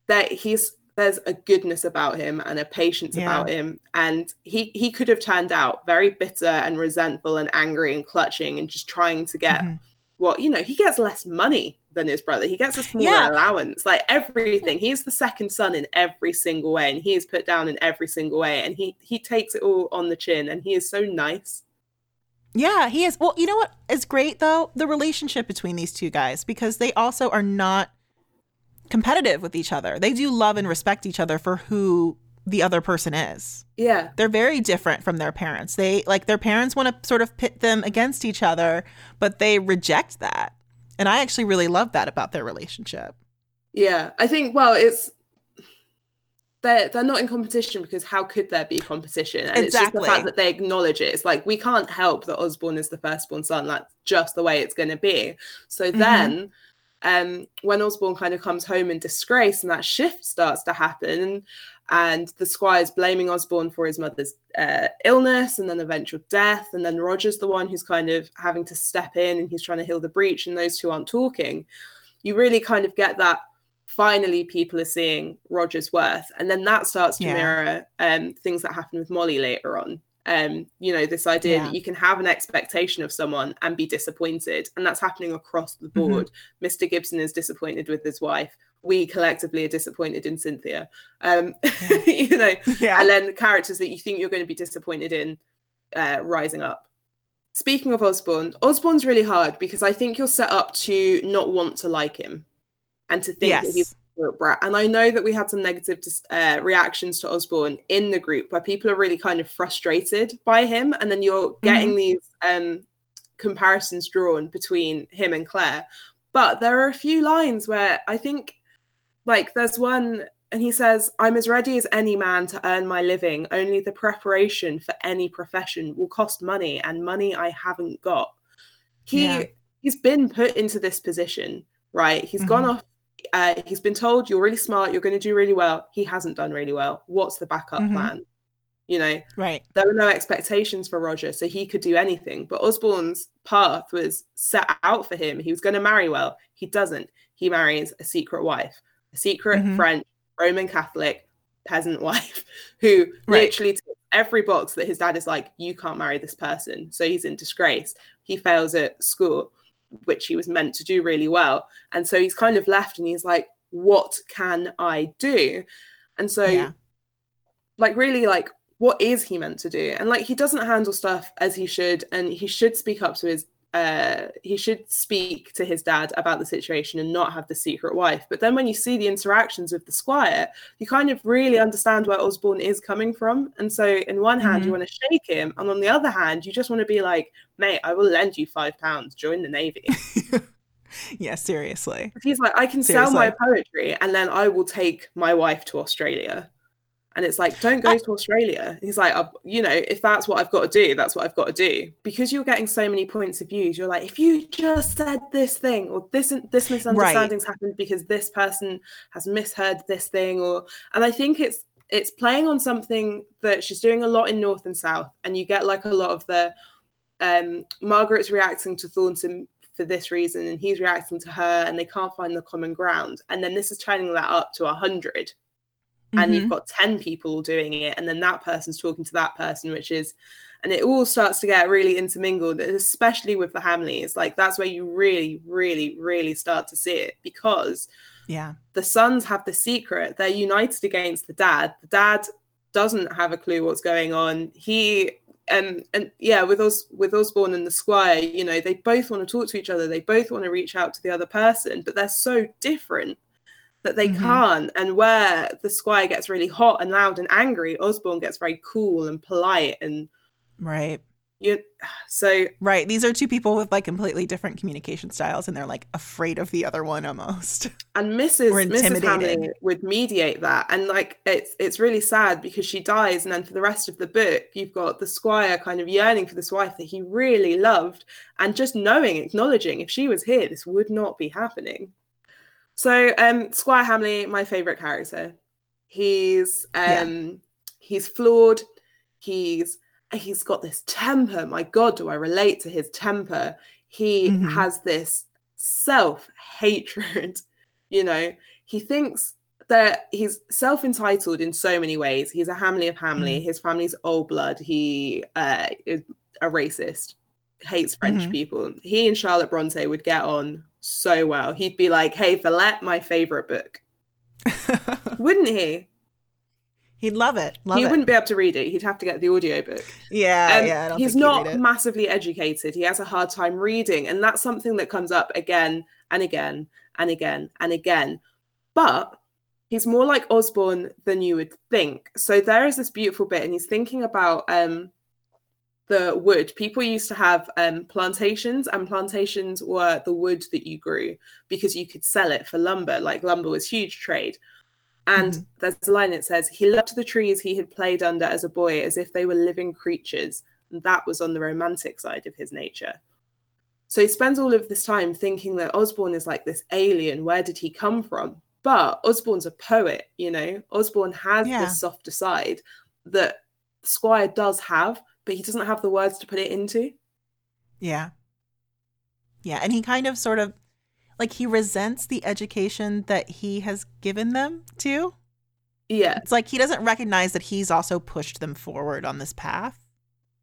that he's there's a goodness about him and a patience Yeah. about him, and he he could have turned out very bitter and resentful and angry and clutching and just trying to get Mhm. what you know he gets less money than his brother he gets a smaller Yeah. allowance like everything he's the second son in every single way and he is put down in every single way and he he takes it all on the chin and he is so nice Yeah, he is. Well, you know what is great though? The relationship between these two guys because they also are not competitive with each other. They do love and respect each other for who the other person is. yeah They're very different from their parents. They like their parents want to sort of pit them against each other, but they reject that. And I actually really love that about their relationship. yeah i think well it's they're, they're not in competition because how could there be competition? And it's just the fact that they acknowledge it. It's like we can't help that osborne is the firstborn son that's just the way it's going to be. So Mhm. then um when osborne kind of comes home in disgrace and that shift starts to happen and the squire's blaming osborne for his mother's uh, illness and then eventual death and then roger's the one who's kind of having to step in and he's trying to heal the breach and those two aren't talking you really kind of get that finally people are seeing roger's worth and then that starts to Yeah. mirror um things that happen with molly later on um you know this idea Yeah. that you can have an expectation of someone and be disappointed and that's happening across the Mhm. board mr gibson is disappointed with his wife we collectively are disappointed in cynthia um you know Yeah. and then characters that you think you're going to be disappointed in uh, rising up. Speaking of Osborne, Osborne's really hard because I think you're set up to not want to like him and to think that he's yes. a spoiled brat. And I know that we had some negative uh, reactions to Osborne in the group where people are really kind of frustrated by him, and then you're getting these um, comparisons drawn between him and Claire. But there are a few lines where I think, like, there's one and he says, I'm as ready as any man to earn my living, only the preparation for any profession will cost money, and money I haven't got. He Yeah. he's been put into this position, right? He's gone Mhm. off, uh, he's been told you're really smart, you're gonna do really well. He hasn't done really well. What's the backup Mhm. plan? You know, Right. there were no expectations for Roger, so he could do anything. But Osborne's path was set out for him. He was going to marry well. He doesn't. He marries a secret wife, a secret Mhm. French Roman Catholic peasant wife who Right. literally ticks every box that his dad is like, you can't marry this person. So he's in disgrace. He fails at school, which he was meant to do really well. And so he's kind of left and he's like, what can I do? And so yeah. like really like what is he meant to do and like he doesn't handle stuff as he should and he should speak up to his uh he should speak to his dad about the situation and not have the secret wife. But then when you see the interactions with the squire you kind of really understand where osborne is coming from. And so in one hand you Mhm. want to shake him and on the other hand you just want to be like mate i will lend you five pounds join the navy. Yeah, seriously. he's like i can sell my poetry and then i will take my wife to australia and it's like don't go to australia. He's like "Uh, you know if that's what i've got to do that's what i've got to do. Because you're getting so many points of views you're like if you just said this thing or this this misunderstanding's happened because this person has misheard this thing or and i think it's it's playing on something that she's doing a lot in north and south and you get like a lot of the um margaret's reacting to thornton for this reason and he's reacting to her and they can't find the common ground and then this is turning that up to a 100 and you've mm-hmm. got 10 people doing it and then that person's talking to that person which is and it all starts to get really intermingled especially with the hamleys. Like that's where you really really really start to see it because yeah. the sons have the secret. They're united against the dad. The dad doesn't have a clue what's going on. He and and yeah, with Os with Osborne and the Squire, you know, they both want to talk to each other. They both want to reach out to the other person, but they're so different that they Mhm. can't. And where the Squire gets really hot and loud and angry, Osborne gets very cool and polite. And Right. you, so Right. These are two people with like completely different communication styles and they're like afraid of the other one almost. and Mrs. Mrs. Hamley would mediate that, and like it's it's really sad because she dies, and then for the rest of the book, you've got the Squire kind of yearning for this wife that he really loved, and just knowing, acknowledging, if she was here, this would not be happening. So, um, Squire Hamley, my favorite character. He's Yeah. um, he's flawed. He's he's got this temper. My God, do I relate to his temper? He Mhm. has this self hatred. You know, he thinks that he's self entitled in so many ways. He's a Hamley of Hamley. His family's old blood. He uh, is a racist, hates French Mhm. people. He and Charlotte Bronte would get on so well. He'd be like, "Hey, Villette, my favorite book," wouldn't he? He'd love it. Love he it. wouldn't be able to read it. He'd have to get the audiobook. Yeah, Um, yeah. He's not massively educated. He has a hard time reading, and that's something that comes up again and again and again and again. But he's more like Osborne than you would think. So there is this beautiful bit, and he's thinking about um, the wood. People used to have um, plantations, and plantations were the wood that you grew because you could sell it for lumber. Like lumber was huge trade. And Mhm. there's a line that says, He loved the trees he had played under as a boy as if they were living creatures. And that was on the romantic side of his nature. So he spends all of this time thinking that Osborne is like this alien. Where did he come from? But Osborne's a poet, you know. Osborne has Yeah. this softer side that Squire does have, but he doesn't have the words to put it into. Yeah. Yeah. And he kind of sort of like he resents the education that he has given them too. Yeah, It's like he doesn't recognize that he's also pushed them forward on this path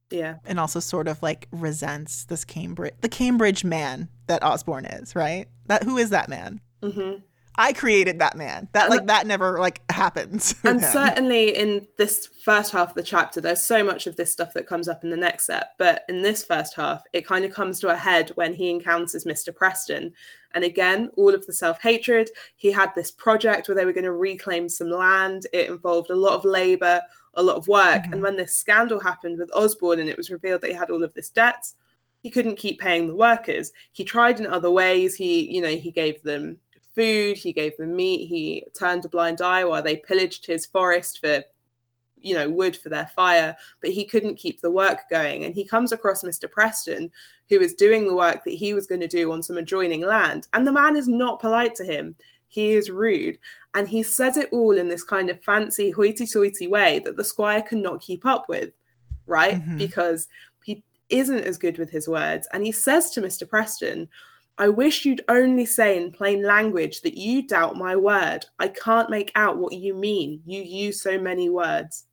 yeah, and also sort of like resents this Cambridge the Cambridge man that Osborne is, right? That who is that man? hmm I created that man. That like that never like happens. and him. certainly in this first half of the chapter there's so much of this stuff that comes up in the next set but in this first half it kind of comes to a head when he encounters mr preston and again all of the self-hatred he had this project where they were going to reclaim some land it involved a lot of labor a lot of work Mhm. and when this scandal happened with osborne and it was revealed that he had all of this debt he couldn't keep paying the workers he tried in other ways he you know he gave them food he gave them meat he turned a blind eye while they pillaged his forest for you know wood for their fire but he couldn't keep the work going. And he comes across mr preston who is doing the work that he was going to do on some adjoining land. And the man is not polite to him. He is rude. And he says it all in this kind of fancy hoity-toity way that the squire cannot keep up with right? Mhm. because he isn't as good with his words. And he says to mr preston I wish you'd only say in plain language that you doubt my word. I can't make out what you mean. You use so many words.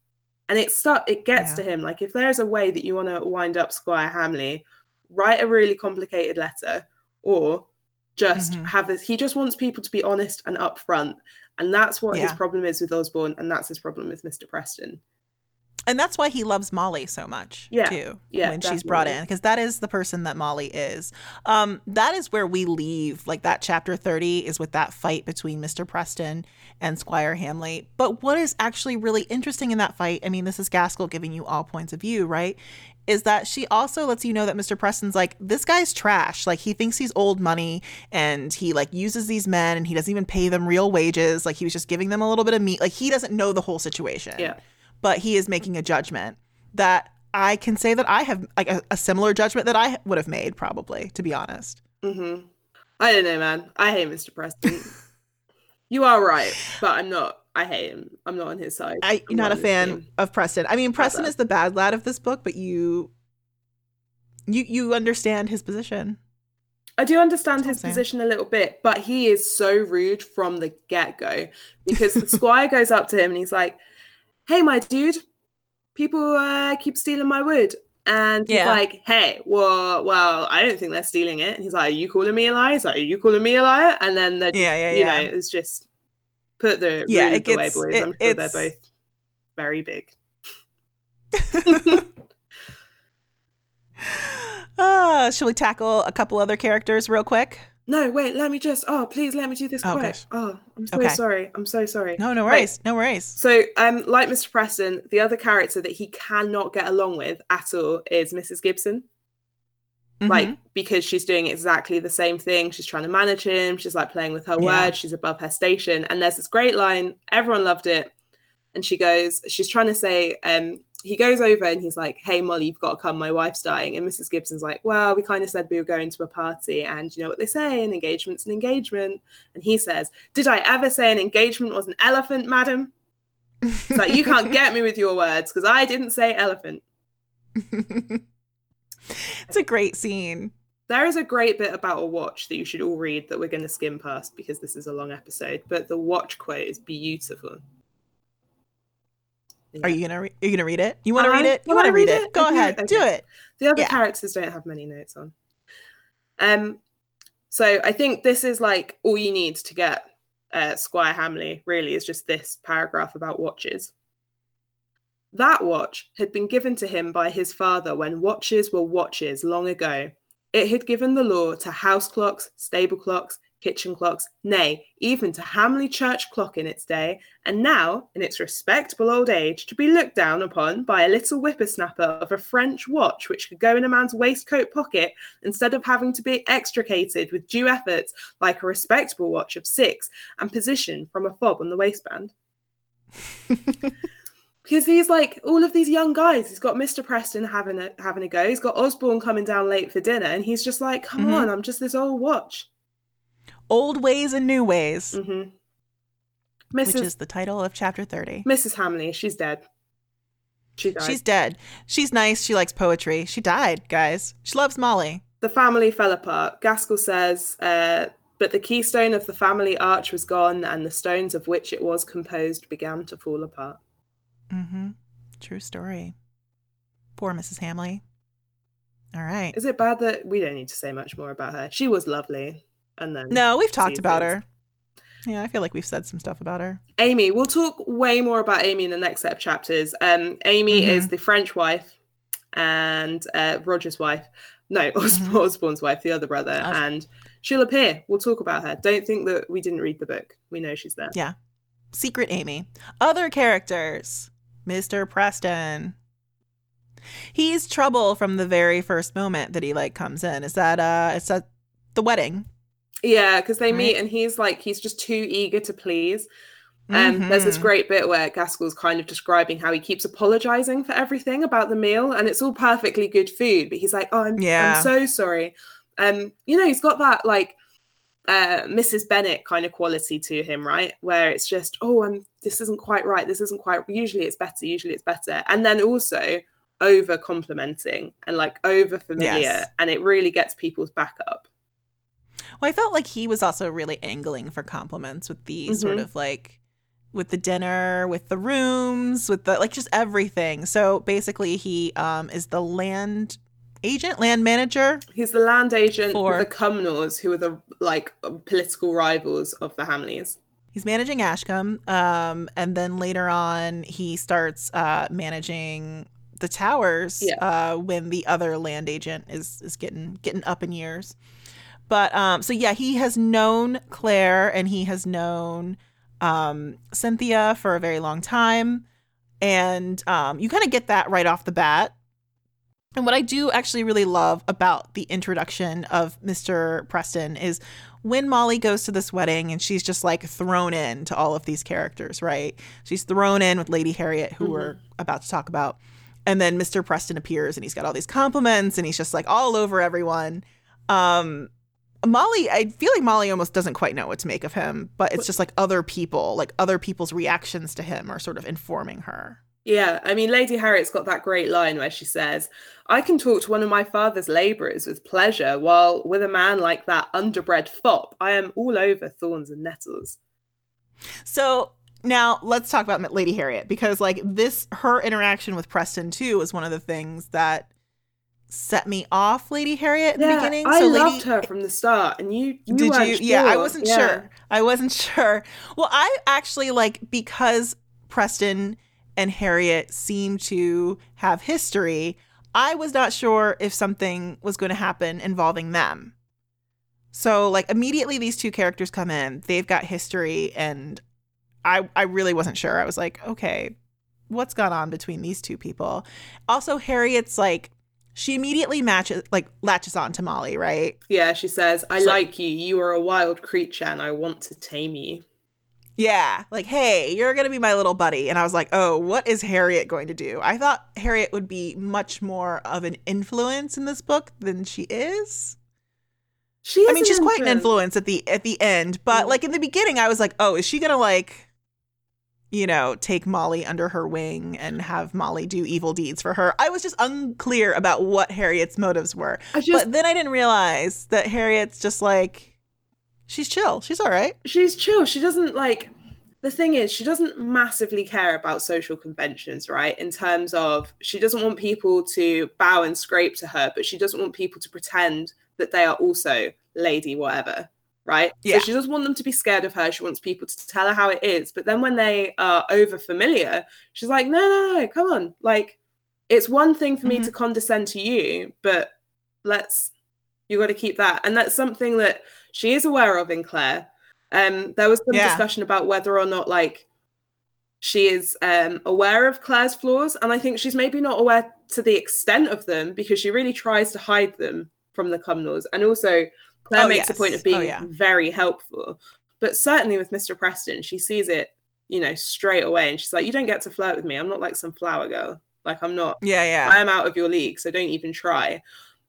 And it start it gets Yeah. to him. Like if there's a way that you want to wind up Squire Hamley, write a really complicated letter or just Mhm. have this. He just wants people to be honest and upfront. And that's what his problem is with Osborne, and that's his problem with Mr. Preston. And that's why he loves Molly so much Yeah. too. Yeah, when she's brought in, because that is the person that Molly is. Um, that is where we leave. Like that chapter thirty is with that fight between Mister Preston and Squire Hamley. But what is actually really interesting in that fight? I mean, this is Gaskell giving you all points of view, right? Is that she also lets you know that Mr. Preston's like, this guy's trash. Like, he thinks he's old money and he like uses these men and he doesn't even pay them real wages. Like, he was just giving them a little bit of meat. Like, he doesn't know the whole situation Yeah. But he is making a judgment that I can say that I have like a, a similar judgment that I would have made probably to be honest. hmm I don't know, man. I hate Mr. Preston. you are right, but I'm not. I hate him. I'm not on his side. I, I'm you're not a fan team. of Preston. I mean, Preston is the bad lad of this book, but you you you understand his position. I do understand his position a little bit, but he is so rude from the get go because the squire goes up to him and he's like, hey, my dude, people uh, keep stealing my wood. And yeah. he's like, hey, well, well, I don't think they're stealing it. And he's like, are you calling me a liar? He's like, are you calling me a liar? And then, the, yeah, yeah, you yeah. know, it's just put the yeah, it gets, away, boys. It, I'm sure it's... they're both very big. uh, shall we tackle a couple other characters real quick? No, wait, let me just. Oh, please let me do this Oh, quick. gosh. Oh, I'm so Okay. sorry. I'm so sorry. No, no worries. No worries. So, um, like Mr. Preston, the other character that he cannot get along with at all is Mrs. Gibson. Like, Mhm. because she's doing exactly the same thing. She's trying to manage him. She's like playing with her Yeah. words. She's above her station. And there's this great line. Everyone loved it. And she goes, she's trying to say, um, he goes over and he's like, Hey, Molly, you've got to come. My wife's dying. And Mrs. Gibson's like, Well, we kind of said we were going to a party. And you know what they say an engagement's an engagement. And he says, Did I ever say an engagement was an elephant, madam? It's like, You can't get me with your words because I didn't say elephant. it's a great scene. There is a great bit about a watch that you should all read that we're going to skim past because this is a long episode. But the watch quote is beautiful. Are you gonna re- are you gonna read it? You want to read it? You want to read read it? Go Okay, ahead, do it. The other Yeah. characters don't have many notes on. Um, so I think this is like all you need to get uh, Squire Hamley. Really, is just this paragraph about watches. That watch had been given to him by his father when watches were watches long ago. It had given the law to house clocks, stable clocks, kitchen clocks, nay, even to Hamley church clock in its day, and now, in its respectable old age, to be looked down upon by a little whippersnapper of a French watch which could go in a man's waistcoat pocket instead of having to be extricated with due efforts like a respectable watch of six and positioned from a fob on the waistband. Because he's like all of these young guys. He's got Mr. Preston having a having a go. He's got Osborne coming down late for dinner, and he's just like, "Come Mhm. on, I'm just this old watch." Old ways and new ways, hmm which is the title of chapter thirty. Mrs. Hamley, she's dead. She died. She's dead. She's nice. She likes poetry. She died, guys. She loves Molly. the family fell apart. Gaskell says, uh, but the keystone of the family arch was gone, and the stones of which it was composed began to fall apart. Mm-hmm. True story. Poor Mrs. Hamley. All right. Is it bad that we don't need to say much more about her? She was lovely. And then No, we've talked about things. her. Yeah, I feel like we've said some stuff about her. Amy, we'll talk way more about Amy in the next set of chapters. Um, Amy Mhm. is the French wife and uh, Roger's wife. No, Os- Mhm. Osborne's wife, the other brother. Os- and she'll appear. We'll talk about her. Don't think that we didn't read the book. We know she's there. Yeah. Secret Amy. Other characters. Mr. Preston. He's trouble from the very first moment that he like comes in. Is that uh it's at the wedding. Yeah, because they Right. meet and he's like, he's just too eager to please. Um, There's this Mhm. great bit where Gaskell's kind of describing how he keeps apologizing for everything about the meal, and it's all perfectly good food, but he's like, "Oh, I'm, Yeah. I'm so sorry." Um, you know, he's got that like uh, Mrs. Bennet kind of quality to him, right? Where it's just, "Oh, I'm this isn't quite right. This isn't quite. Usually, it's better. Usually, it's better." And then also over complimenting and like over familiar, Yes. and it really gets people's back up. Well, I felt like he was also really angling for compliments with the sort Mhm. of like with the dinner, with the rooms, with the like just everything. So basically he um is the land agent, land manager. He's the land agent For- for the Cumnors, who are the like political rivals of the Hamleys. He's managing Ashcombe. Um and then later on he starts uh managing the towers Yeah. uh when the other land agent is is getting getting up in years. But um so yeah, he has known Claire and he has known um Cynthia for a very long time. And um you kind of get that right off the bat. And what I do actually really love about the introduction of Mr. Preston is when Molly goes to this wedding and she's just like thrown in to all of these characters, right? She's thrown in with Lady Harriet, who Mhm. we're about to talk about. And then Mr. Preston appears and he's got all these compliments and he's just like all over everyone. Um Molly, I feel like Molly almost doesn't quite know what to make of him, but it's just like other people, like other people's reactions to him are sort of informing her. Yeah, I mean, Lady Harriet's got that great line where she says, I can talk to one of my father's labourers with pleasure, while with a man like that underbred fop, I am all over thorns and nettles. So now let's talk about Lady Harriet because like this her interaction with Preston too was one of the things that set me off Lady Harriet in the Yeah, beginning. I so loved Lady her from the start, and you, you Did you? Yeah, I wasn't Yeah. sure. I wasn't sure. Well, I actually like because Preston and Harriet seem to have history. I was not sure if something was going to happen involving them. So like immediately these two characters come in, they've got history and I I really wasn't sure. I was like, okay, what's gone on between these two people? Also Harriet's like she immediately matches like latches on to Molly, right? Yeah, she says, I So- like you. You are a wild creature and I want to tame you. Yeah, like, hey, you're going to be my little buddy. And I was like, oh, what is Harriet going to do? I thought Harriet would be much more of an influence in this book than she is. She I is mean, an she's quite an influence. at the at the end, but Mhm. like in the beginning, I was like, oh, is she gonna like, you know, take Molly under her wing and have Molly do evil deeds for her? I was just unclear about what Harriet's motives were. Just but then I didn't realize that Harriet's just like, she's chill, she's all right. she's chill. She doesn't like the thing is she doesn't massively care about social conventions, right? In terms of she doesn't want people to bow and scrape to her, but she doesn't want people to pretend that they are also lady whatever, right? Yeah. So she doesn't want them to be scared of her. She wants people to tell her how it is. But then when they are over familiar, she's like, no, no, no, come on. Like it's one thing for me Mhm. to condescend to you, but let's you got to keep that. And that's something that she is aware of in Claire. Um, there was some Yeah. discussion about whether or not like she is um aware of Claire's flaws, and I think she's maybe not aware to the extent of them because she really tries to hide them from the Cumnors. And also Claire Oh, makes a point of Oh, being yeah. very helpful. But certainly with Mr. Preston, she sees it, you know, straight away and she's like, You don't get to flirt with me. I'm not like some flower girl. Like I'm not Yeah, yeah. I am out of your league, so don't even try.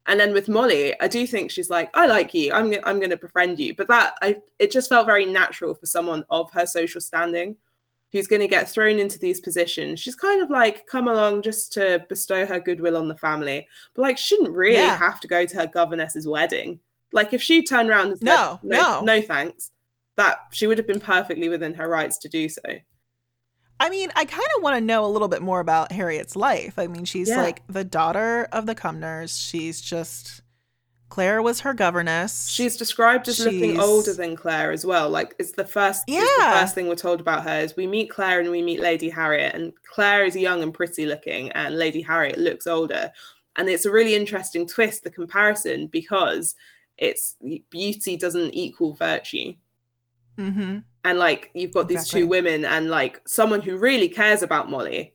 And then with Molly, I do think she's like, I like you. I'm I'm going to befriend you. But that I it just felt very natural for someone of her social standing who's going to get thrown into these positions. She's kind of like come along just to bestow her goodwill on the family, but like shouldn't really Yeah. have to go to her governess's wedding. Like if she turned around and said, No, no, no. no thanks, that she would have been perfectly within her rights to do so. I mean, I kind of want to know a little bit more about Harriet's life. I mean, she's Yeah. like the daughter of the Cumnors. She's just Claire was her governess. She's described as looking older than Claire as well. Like it's the first, it's the Yeah. first thing we're told about her is we meet Claire and we meet Lady Harriet, and Claire is young and pretty looking, and Lady Harriet looks older. And it's a really interesting twist, the comparison, because it's beauty doesn't equal virtue. hmm And like you've got these Exactly. two women, and like someone who really cares about Molly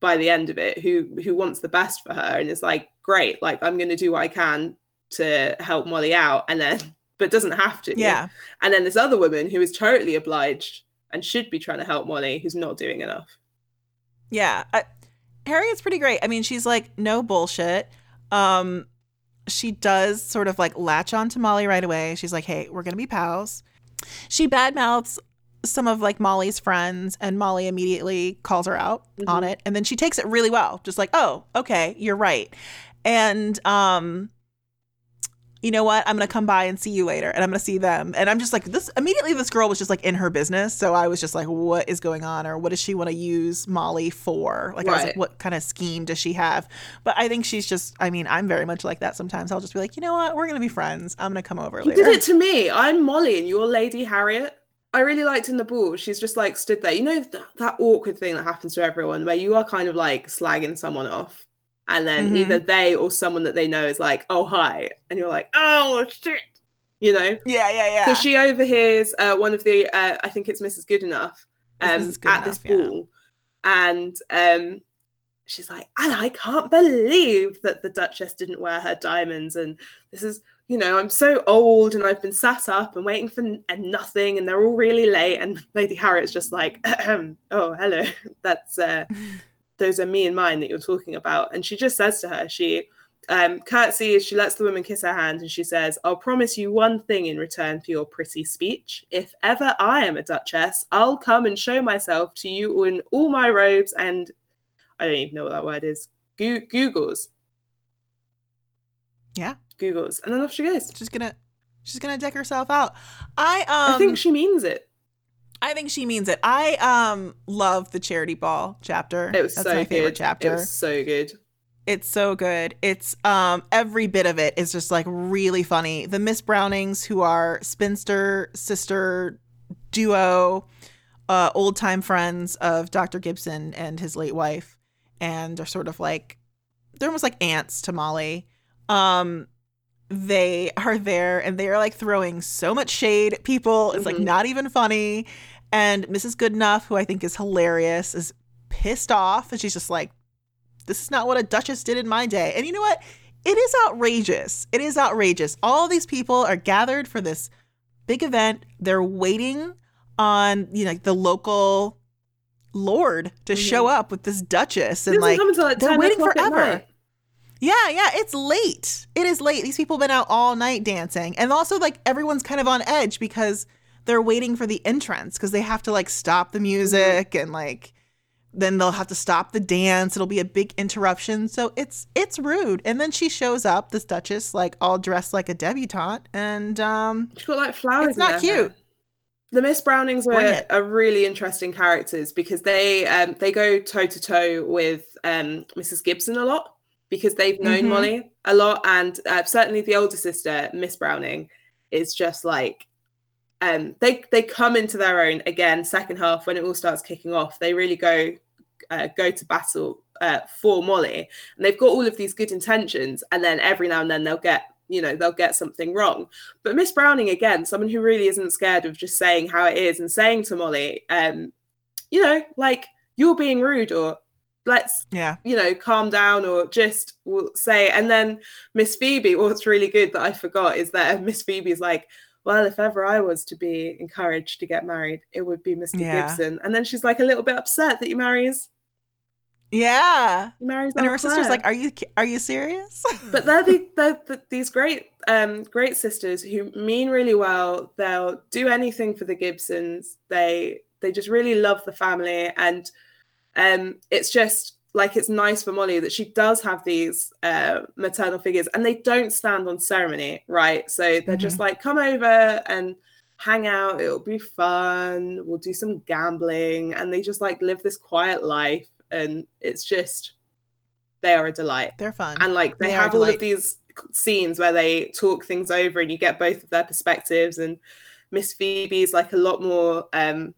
by the end of it, who who wants the best for her, and is like, great, like I'm going to do what I can to help Molly out, and then but doesn't have to. Yeah. And then this other woman who is totally obliged and should be trying to help Molly, who's not doing enough. Yeah. I, Harriet's pretty great. I mean, she's like no bullshit. Um she does sort of like latch on to Molly right away. She's like, "Hey, we're going to be pals." She badmouths some of like Molly's friends and Molly immediately calls her out on Mhm. it and then she takes it really well. Just like, "Oh, okay, you're right." And um you know what? I'm going to come by and see you later and I'm going to see them. And I'm just like this immediately this girl was just like in her business. So I was just like what is going on or what does she want to use Molly for? Like I was like what kind of scheme does she have? But I think she's just I mean, I'm very much like that sometimes. I'll just be like, "You know what? We're going to be friends. I'm going to come over You later." did it to me. I'm Molly and you're Lady Harriet. I really liked in the ball. She's just like stood there. You know th- that awkward thing that happens to everyone where you are kind of like slagging someone off. And then Mhm. either they or someone that they know is like, oh, hi. And you're like, oh, shit. You know? Yeah, yeah, yeah. So she overhears uh, one of the, uh, I think it's Mrs. Goodenough, um, Mrs. at this Goodenough, yeah. ball. And um, she's like, and I can't believe that the Duchess didn't wear her diamonds. And this is, you know, I'm so old and I've been sat up and waiting for n- and nothing. And they're all really late. And Lady Harriet's just like, oh, hello. That's, uh, those are me and mine that you're talking about. And she just says to her, she um, curtsies, she lets the woman kiss her hand, and she says, I'll promise you one thing in return for your pretty speech. If ever I am a duchess, I'll come and show myself to you in all my robes and I don't even know what that word is. Goo- Googles. Yeah. Googles. And then off she goes. she's going to she's to deck herself out. I um I think she means it. I think she means it. I um love the charity ball chapter. It was That's so my favorite good. chapter. It was so good. It's so good. It's um every bit of it is just like really funny. The Miss Brownings who are spinster sister duo, uh old time friends of Dr. Gibson and his late wife and are sort of like they're almost like aunts to Molly. Um, they are there and they are like throwing so much shade at people. It's like Mhm. not even funny. And Mrs. Goodenough, who I think is hilarious, is pissed off and she's just like, this is not what a duchess did in my day. And you know what? It is outrageous. It is outrageous. All these people are gathered for this big event. They're waiting on, you know, like the local lord to show up with this duchess and like they're waiting forever. Yeah, yeah, it's late. It is late. These people have been out all night dancing. And also like everyone's kind of on edge because they're waiting for the entrance because they have to like stop the music and like then they'll have to stop the dance. It'll be a big interruption. So it's it's rude. And then she shows up, this duchess, like all dressed like a debutante, and um She's got like flowers. It's not cute. hair. The Miss Brownings are, are really interesting characters because they um, they go toe to toe with um, Mrs. Gibson a lot because they've known Mhm. Molly a lot, and uh, certainly the older sister, Miss Browning, is just like um, they they come into their own again. Second half when it all starts kicking off, they really go uh, go to battle uh, for Molly, and they've got all of these good intentions, and then every now and then they'll get you know they'll get something wrong but Miss Browning, again, someone who really isn't scared of just saying how it is and saying to Molly, um, you know, like you're being rude or let's, yeah. you know, calm down or just will say. And then Miss Phoebe, what's really good that I forgot is that Miss Phoebe's like, well, if ever I was to be encouraged to get married, it would be Mr. Yeah. Gibson. And then she's like a little bit upset that he marries. Yeah. He marries And her sister's like, "Are you are you serious?" but they're, the, they're the, these great um great sisters who mean really well they'll do anything for the gibsons they they just really love the family and um it's just like it's nice for molly that she does have these uh maternal figures and they don't stand on ceremony right? So they're just like come over and hang out. It'll be fun. We'll do some gambling. And they just like live this quiet life and it's just they are a delight. They're fun. and like they They have all of these scenes where they talk things over and you get both of their perspectives and miss phoebe's like a lot more um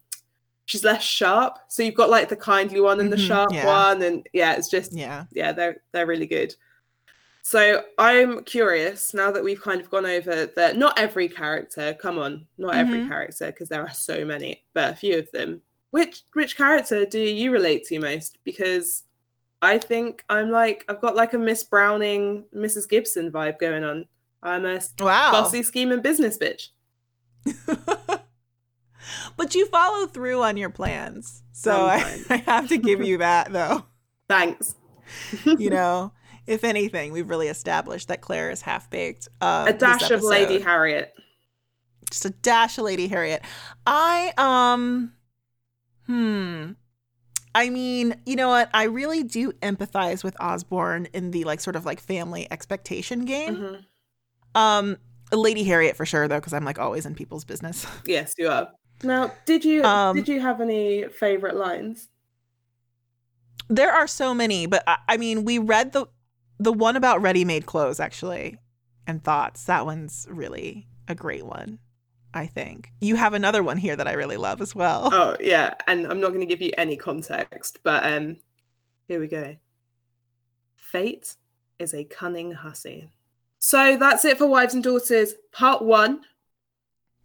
she's less sharp so you've got like the kindly one and the Mhm, sharp yeah. one and yeah it's just yeah. yeah they're they're really good so i'm curious now that we've kind of gone over that not every character come on not every Mhm. character because there are so many but a few of them which which character do you relate to most because i think i'm like i've got like a miss browning mrs gibson vibe going on i'm a Wow. bossy scheming business bitch but you follow through on your plans. So I, I have to give you that though. thanks You know, if anything, we've really established that Claire is half baked. Uh, a dash of lady harriet just a dash of Lady Harriet. I um hmm. I mean, you know what? I really do empathize with Osborne in the like sort of like family expectation game. Mhm. Um Lady Harriet for sure though, because I'm like always in people's business. yes you are now did you Um, did you have any favorite lines There are so many, but I, I mean, we read the the one about ready-made clothes actually, and thoughts. That one's really a great one. I think you have another one here that I really love as well. Oh yeah, and I'm not going to give you any context, but um, here we go. Fate is a cunning hussy. So that's it for Wives and Daughters, part one,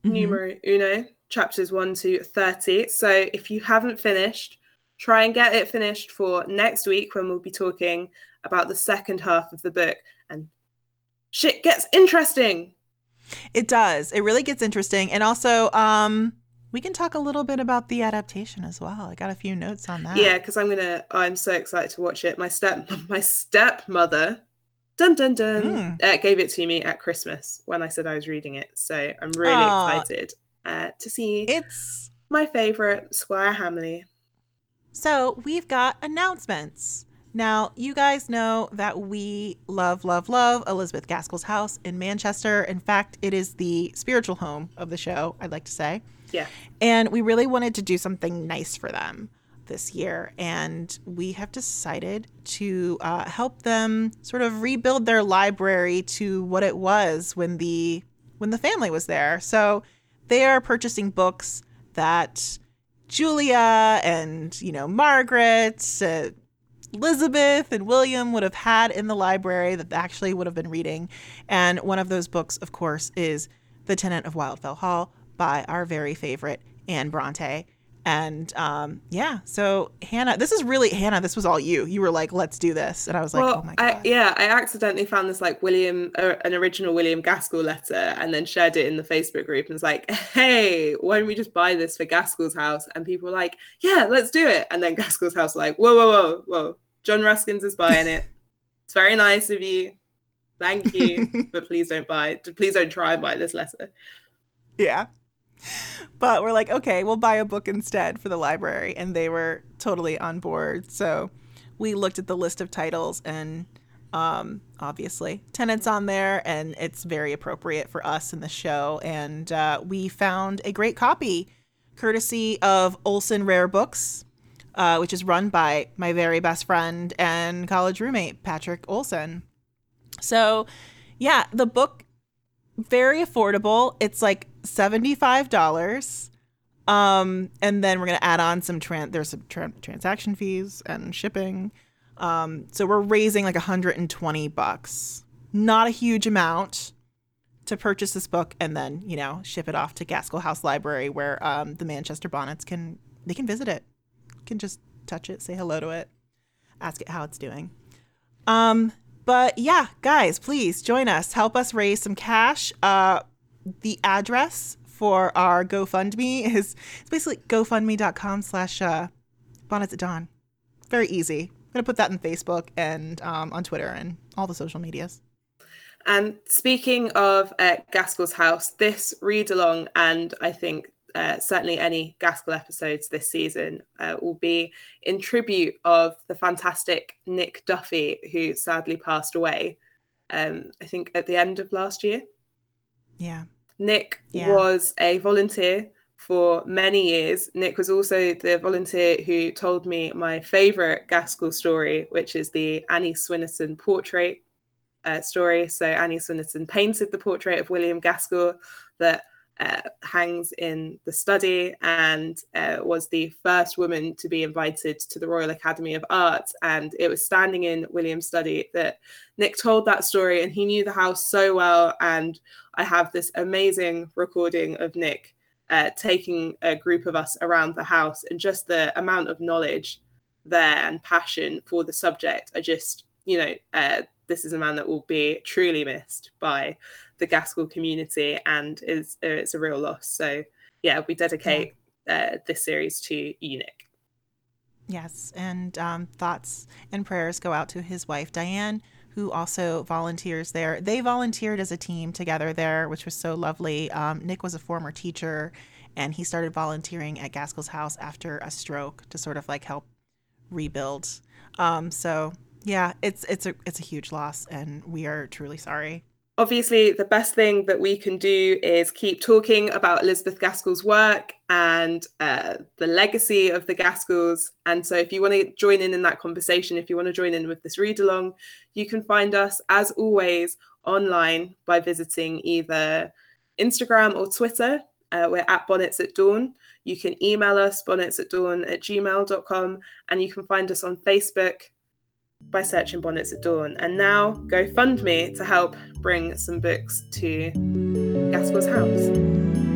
Mhm. numero uno, chapters one to thirty. So if you haven't finished, try and get it finished for next week when we'll be talking about the second half of the book, and shit gets interesting. It does. It really gets interesting. And also, um, we can talk a little bit about the adaptation as well. I got a few notes on that. Yeah, because I'm gonna. I'm so excited to watch it. My step, my stepmother, dun dun dun, Mm. uh, gave it to me at Christmas when I said I was reading it. So I'm really Aw. excited uh, to see It's my favorite Squire Hamley. so we've got announcements. Now, you guys know that we love, love, love Elizabeth Gaskell's house in Manchester. In fact, it is the spiritual home of the show, I'd like to say. Yeah. And we really wanted to do something nice for them this year. And we have decided to uh, help them sort of rebuild their library to what it was when the when the family was there. So they are purchasing books that Julia and, you know, Margaret, uh, Elizabeth and William would have had in the library that they actually would have been reading. And one of those books, of course, is The Tenant of Wildfell Hall by our very favorite Anne Bronte. And um, yeah, so Hannah, this is really Hannah. This was all you. You were like, "Let's do this," and I was like, well, "Oh my god!" I, yeah, I accidentally found this like William, uh, an original William Gaskell letter, and then shared it in the Facebook group and was like, "Hey, why don't we just buy this for Gaskell's house?" And people were like, "Yeah, let's do it." And then Gaskell's house was like, "Whoa, whoa, whoa, whoa! John Ruskins is buying it. it's very nice of you. Thank you, but please don't buy. Please don't try and buy this letter." Yeah but we're like, okay, we'll buy a book instead for the library. And they were totally on board. So we looked at the list of titles and um, obviously tenants on there and it's very appropriate for us in the show and uh, we found a great copy courtesy of olson rare books uh, which is run by my very best friend and college roommate patrick olson so yeah the book very affordable it's like $75. Um, and then we're going to add on some, tran- there's some tra- transaction fees and shipping. Um, so we're raising like 120 bucks. Not a huge amount to purchase this book and then, you know, ship it off to Gaskell House Library where um, the Manchester Bonnets can, they can visit it. Can just touch it, say hello to it, ask it how it's doing. Um, but yeah, guys, please join us. Help us raise some cash. Uh, the address for our GoFundMe is it's basically gofundme.com slash uh, bonnets at dawn. Very easy. I'm going to put that in Facebook and um, on Twitter and all the social medias. And speaking of uh, Gaskell's house, this read along, and I think uh, certainly any Gaskell episodes this season uh, will be in tribute of the fantastic Nick Duffy, who sadly passed away. Um, I think at the end of last year. Yeah. Nick yeah. was a volunteer for many years. Nick was also the volunteer who told me my favorite Gaskell story, which is the Annie Swynnerton portrait uh, story. So Annie Swynnerton painted the portrait of William Gaskell that uh, hangs in the study and uh, was the first woman to be invited to the Royal Academy of Art. And it was standing in William's study that Nick told that story, and he knew the house so well. And I have this amazing recording of Nick uh, taking a group of us around the house, and just the amount of knowledge there and passion for the subject. I just, you know, uh, this is a man that will be truly missed by the Gaskell community and is uh, it's a real loss. So yeah, we dedicate yeah. uh, this series to Nick. Yes, and um, thoughts and prayers go out to his wife Diane, who also volunteers there. They volunteered as a team together there, which was so lovely. Um, Nick was a former teacher, and he started volunteering at Gaskell's house after a stroke to sort of like help rebuild. Um, so yeah, it's it's a it's a huge loss, and we are truly sorry obviously the best thing that we can do is keep talking about elizabeth gaskell's work and uh, the legacy of the gaskells and so if you want to join in in that conversation if you want to join in with this read along you can find us as always online by visiting either instagram or twitter. Uh, we're at bonnets at dawn. You can email us bonnets at dawn at gmail.com and you can find us on facebook by searching Bonnets at Dawn. And now go fund me to help bring some books to Gaskell's house.